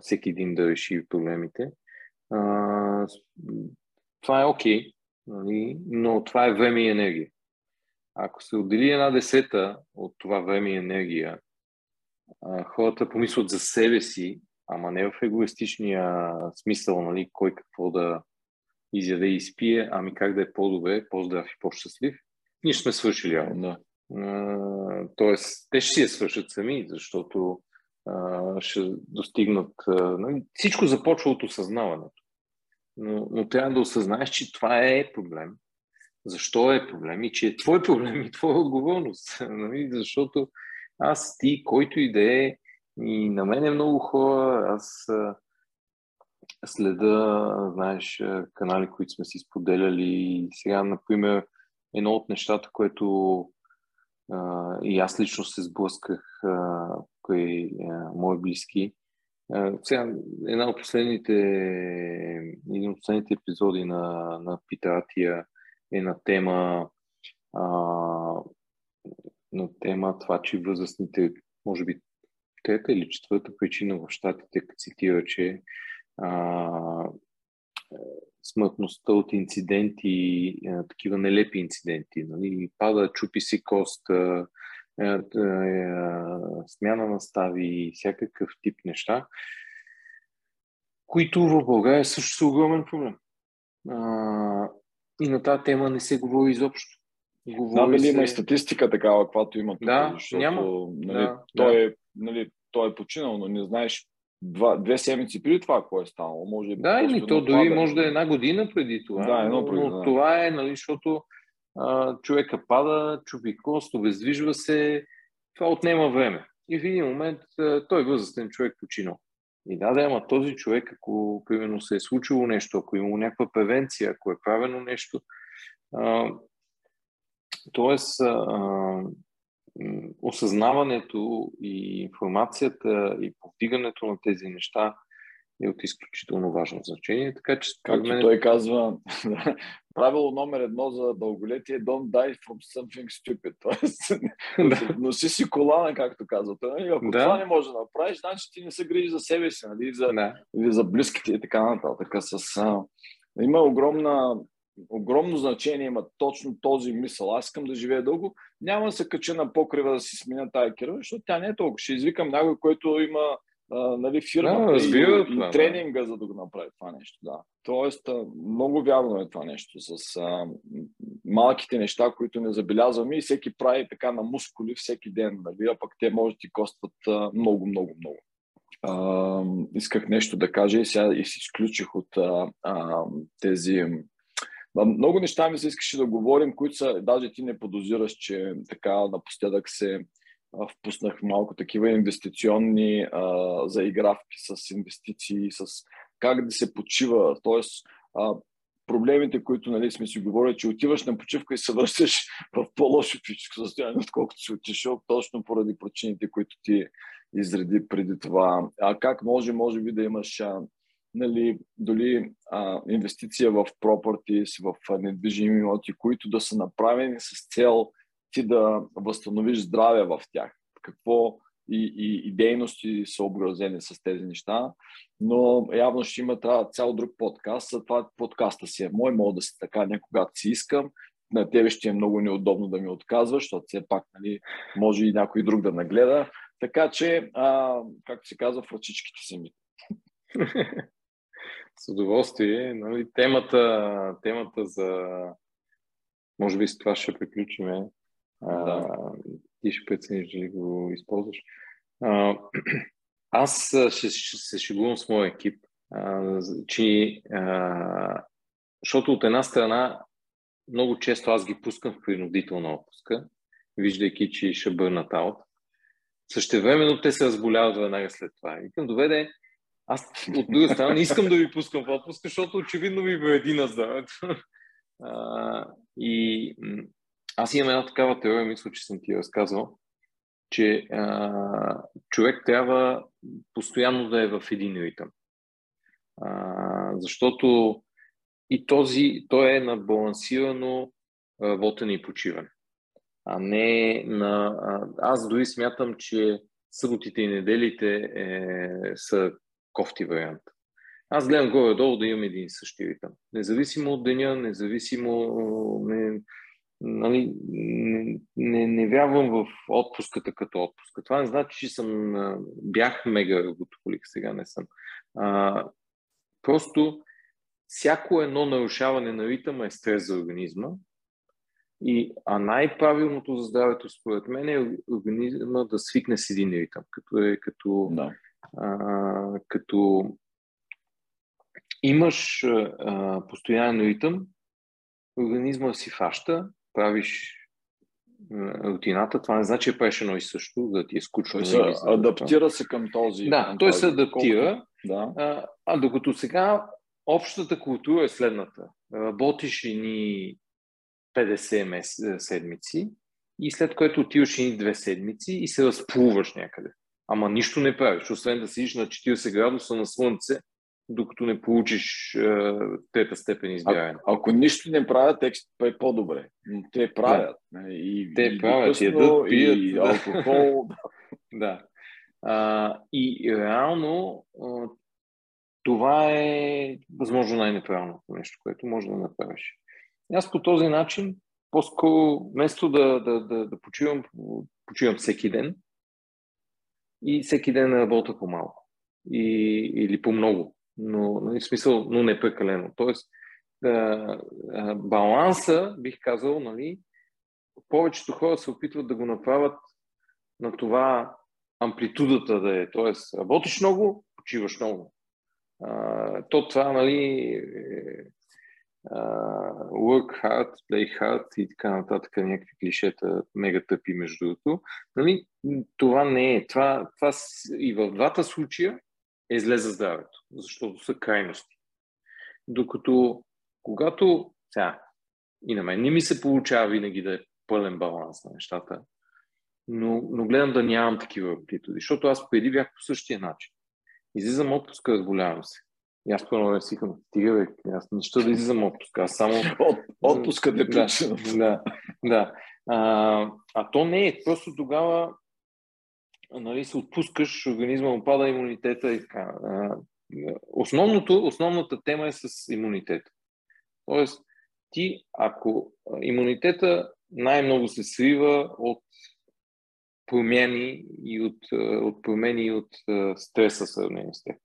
S2: всеки един да реши проблемите. това е окей, okay, нали, но това е време и енергия. ако се отдели една десета от това време и енергия, хората помислят за себе си, ама не в егоистичния смисъл, нали, кой какво да изяде и изпие, ами как да е по-добре, по-здрав и по-щастлив, ние сме свършили работа. Да. Тоест, те ще си я свършат сами, защото а, ще достигнат. А, нали, всичко започва от осъзнаването. Но, но трябва да осъзнаеш, че това е проблем. Защо е проблем и че е твой проблем и твоя отговорност. Нали? Защото аз, ти, който и да е, и на мен е много хора, аз следа, знаеш, канали, които сме си споделяли. Сега, например, едно от нещата, което а, и аз лично се сблъсках а, мои близки. А, сега, една от последните, един от последните епизоди на, на Питатия е на тема а, на тема това, че възрастните, може би трета или четвърта причина в щатите цитира, че а, смъртността от инциденти, а, такива нелепи инциденти, нали, пада, чупи си кост, а, а, а, смяна на стави, всякакъв тип неща, които в България също са огромен проблем. А, и на тази тема не се говори изобщо.
S1: Говори да, се... има и статистика такава, каквато има тук,
S2: да,
S1: защото
S2: няма.
S1: Нали, да, той, да. Е, нали, той е починал, но не знаеш два, две седмици преди това, какво е станало. Може
S2: да, или то дори може да е една година преди това.
S1: Да, едно
S2: преди, но да. това е, нали, защото а, човека пада, чупи кост, обездвижва се, това отнема време. И в един момент а, той възрастен човек починал. И да, да, ама този човек, ако примерно се е случило нещо, ако има някаква превенция, ако е правено нещо, а, т.е. осъзнаването и информацията и повдигането на тези неща е от изключително важно значение. Така че,
S1: Както мен... той казва, правило номер едно за дълголетие don't die from something stupid. Тоест, да. носи си колана, както казва. Нали? Ако да. това не може да направиш, значи ти не се грижи за себе си, нали? за, да. или за близките и така нататък. С, а, има огромна огромно значение има точно този мисъл. Аз искам да живея дълго, няма да се кача на покрива да си сменя тая кирва, защото тя не е толкова. Ще извикам някой, който има а, нали, фирма
S2: да,
S1: и, и, тренинга, за да го направи това нещо. Да. Тоест, а, много вярно е това нещо с а, малките неща, които не забелязваме и всеки прави така на мускули всеки ден, нали, а пък те може да ти костват а, много, много, много. А, исках нещо да кажа и сега и си изключих от а, а, тези много неща ми се искаше да говорим, които са, даже ти не подозираш, че така напоследък се впуснах малко такива инвестиционни а, заигравки с инвестиции, с как да се почива. А, проблемите, които нали, сме си говорили, че отиваш на почивка и се връщаш в по-лошо физическо състояние, отколкото си отишъл, точно поради причините, които ти изреди преди това. А как може, може би, да имаш а, нали, дали а, инвестиция в properties, в недвижими имоти, които да са направени с цел ти да възстановиш здраве в тях. Какво и, и, и дейности са обгразени с тези неща, но явно ще има цял друг подкаст, това подкаста си е мой, мога да си така някога си искам, на тебе ще е много неудобно да ми отказваш, защото все пак нали, може и някой друг да нагледа. Така че, а, както се казва, в ръчичките си ми.
S2: С удоволствие. Нали, темата, темата за... Може би с това ще приключиме. Да. ти ще прецениш дали го използваш. А, аз ще, ще се шегувам с моя екип, а, че, а, защото от една страна много често аз ги пускам в принудителна отпуска, виждайки, че ще бърнат аут. Същевременно те се разболяват веднага след това. Викам, доведе, аз от друга страна не искам да ви пускам в отпуск, защото очевидно ви вреди на здравето. и аз имам една такава теория, мисля, че съм ти разказвал, че а, човек трябва постоянно да е в един ритъм. А, защото и този, той е на балансирано работене и почиване. А не на... А, аз дори смятам, че съботите и неделите е, са кофти вариант. Аз гледам горе-долу да имам един и същи ритъм. Независимо от деня, независимо не, нали, не, не, не вярвам в отпуската като отпуска. Това не значи, че съм, бях мега работохолик, сега не съм. А, просто всяко едно нарушаване на ритъма е стрес за организма. И, а най-правилното за здравето, според мен, е организма да свикне с един ритъм, като е като,
S1: да.
S2: А, като имаш а, постоянен ритъм, организма си фаща, правиш рутината, това не значи, че правиш едно и също, да ти е скучно.
S1: Той се адаптира се към този.
S2: Да,
S1: към
S2: той
S1: този,
S2: се адаптира.
S1: Да.
S2: А, а докато сега общата култура е следната. Работиш ни 50 мес... седмици и след което отиваш ни две седмици и се разплуваш някъде. Ама нищо не правиш, освен да сидиш на 40 градуса на слънце докато не получиш е, трета степен избягане.
S1: А, ако нищо не правят, е по-добре. Но те правят. Да. И,
S2: те
S1: и
S2: правят, ядат, пият.
S1: И алкохол.
S2: да. А, и реално това е възможно най-неправилното нещо, което може да направиш. Аз по този начин, по-скоро, вместо да, да, да, да почивам, почивам всеки ден и всеки ден работя по-малко. И, или по-много но, нали, в смисъл, но не прекалено. Тоест, а, а, баланса, бих казал, нали, повечето хора се опитват да го направят на това амплитудата да е. Тоест, работиш много, почиваш много. А, то това, нали, е, work hard, play hard и така нататък, някакви клишета, мега тъпи между другото. Нали, това не е. Това, това и в двата случая е зле за здравето, защото са крайности. Докато, когато, сега, и на мен не ми се получава винаги да е пълен баланс на нещата, но, но гледам да нямам такива амплитуди, защото аз преди бях по същия начин. Излизам отпуска, разболявам се. И аз първо не си стига бе, аз не ще да излизам отпуска, аз само...
S1: От, отпуска
S2: да, да, да, да. А, а то не е, просто тогава нали, се отпускаш, организма опада имунитета и така. Основното, основната тема е с имунитета. Тоест, ти, ако имунитета най-много се свива от промени и от, от промени и от стреса сравнение с теб.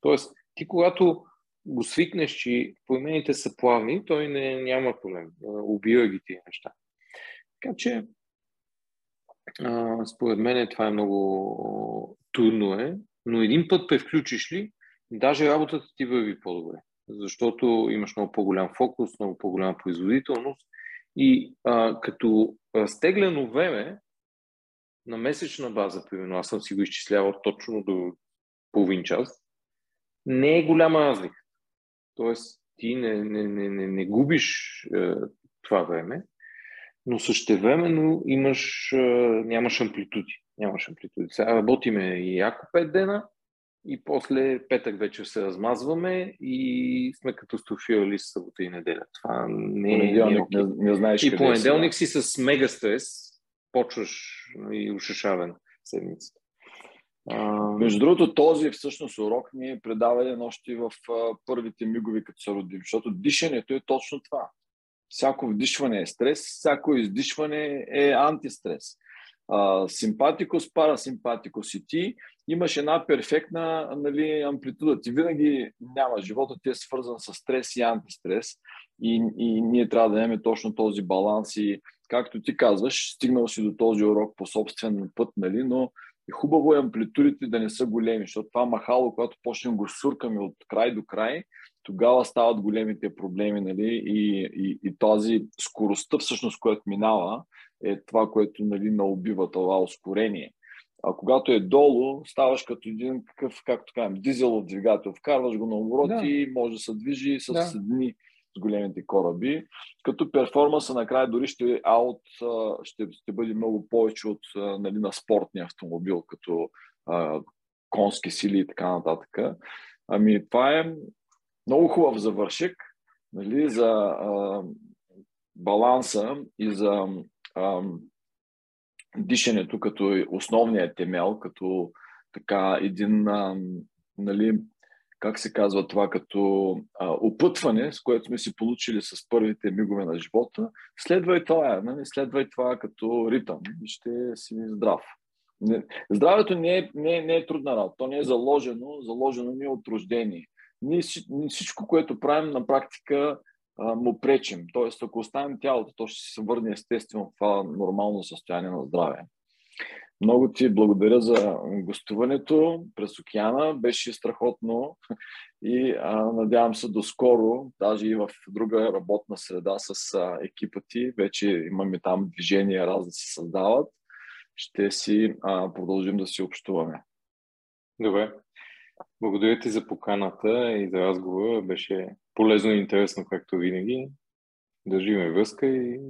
S2: Тоест, ти когато го свикнеш, че промените са плавни, той не, няма проблем. Убива ги тия неща. Така че а, според мен това е много трудно е, но един път превключиш ли, даже работата ти върви по-добре, защото имаш много по-голям фокус, много по-голяма производителност и а, като разтегляно време на месечна база, примерно, аз съм си го изчислявал точно до половин час, не е голяма разлика. Тоест, ти не, не, не, не, не губиш е, това време, но същевременно имаш, нямаш амплитуди. Нямаш амплитуди. Сега работиме и яко 5 дена и после петък вече се размазваме и сме катастрофирали с събота и неделя. Това не е
S1: не, не, не знаеш
S2: И понеделник си с мега стрес, почваш и ушашавен седмицата.
S1: А... Между другото, този всъщност урок ни е предаване още в а, първите мигови, като се родим, защото дишането е точно това всяко вдишване е стрес, всяко издишване е антистрес. симпатикос, парасимпатикос и ти имаш една перфектна нали, амплитуда. Ти винаги няма. Живота ти е свързан с стрес и антистрес. И, и ние трябва да имаме точно този баланс и както ти казваш, стигнал си до този урок по собствен път, нали, но хубаво е амплитудите да не са големи, защото това махало, когато почнем го суркаме от край до край, тогава стават големите проблеми нали? и, и, и тази скоростта, всъщност, която минава, е това, което нали, наубива това ускорение. А когато е долу, ставаш като един какъв, както кажем, дизелов двигател. Вкарваш го на обороти да. и може да се движи с да. дни с големите кораби. Като перформанса накрая дори ще, аут, ще, ще бъде много повече от нали, на спортния автомобил, като а, конски сили и така нататък. Ами това е много хубав завършек нали, за а, баланса и за а, дишането като основният темел, като така един а, нали, как се казва това, като а, опътване, с което сме си получили с първите мигове на живота, следвай това, нали? следвай това като ритъм и ще си здрав. Не, здравето не е, не, е, не е трудна работа, то не е заложено, заложено ни е от рождение. Ние всичко, което правим на практика а, му пречим. Тоест, ако оставим тялото, то ще се върне естествено в това нормално състояние на здраве. Много ти благодаря за гостуването през океана. Беше страхотно и а, надявам се до скоро, даже и в друга работна среда с а, екипа ти. Вече имаме там движения раз да се създават. Ще си а, продължим да си общуваме.
S2: Добре. Благодаря ти за поканата и за разговора. Беше полезно и интересно, както винаги. Държиме връзка и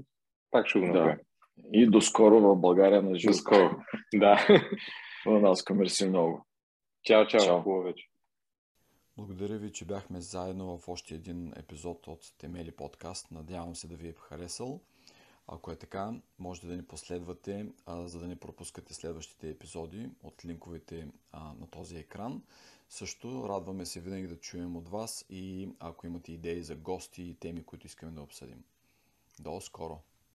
S2: пак ще го направим. Да.
S1: И до скоро в България на живо.
S2: скоро, да.
S1: нас мерси много.
S2: Чао, чао. чао. Хубаво вече.
S3: Благодаря ви, че бяхме заедно в още един епизод от Темели подкаст. Надявам се да ви е харесал. Ако е така, можете да ни последвате, а, за да не пропускате следващите епизоди от линковете а, на този екран. Също радваме се винаги да чуем от вас и ако имате идеи за гости и теми, които искаме да обсъдим. До скоро!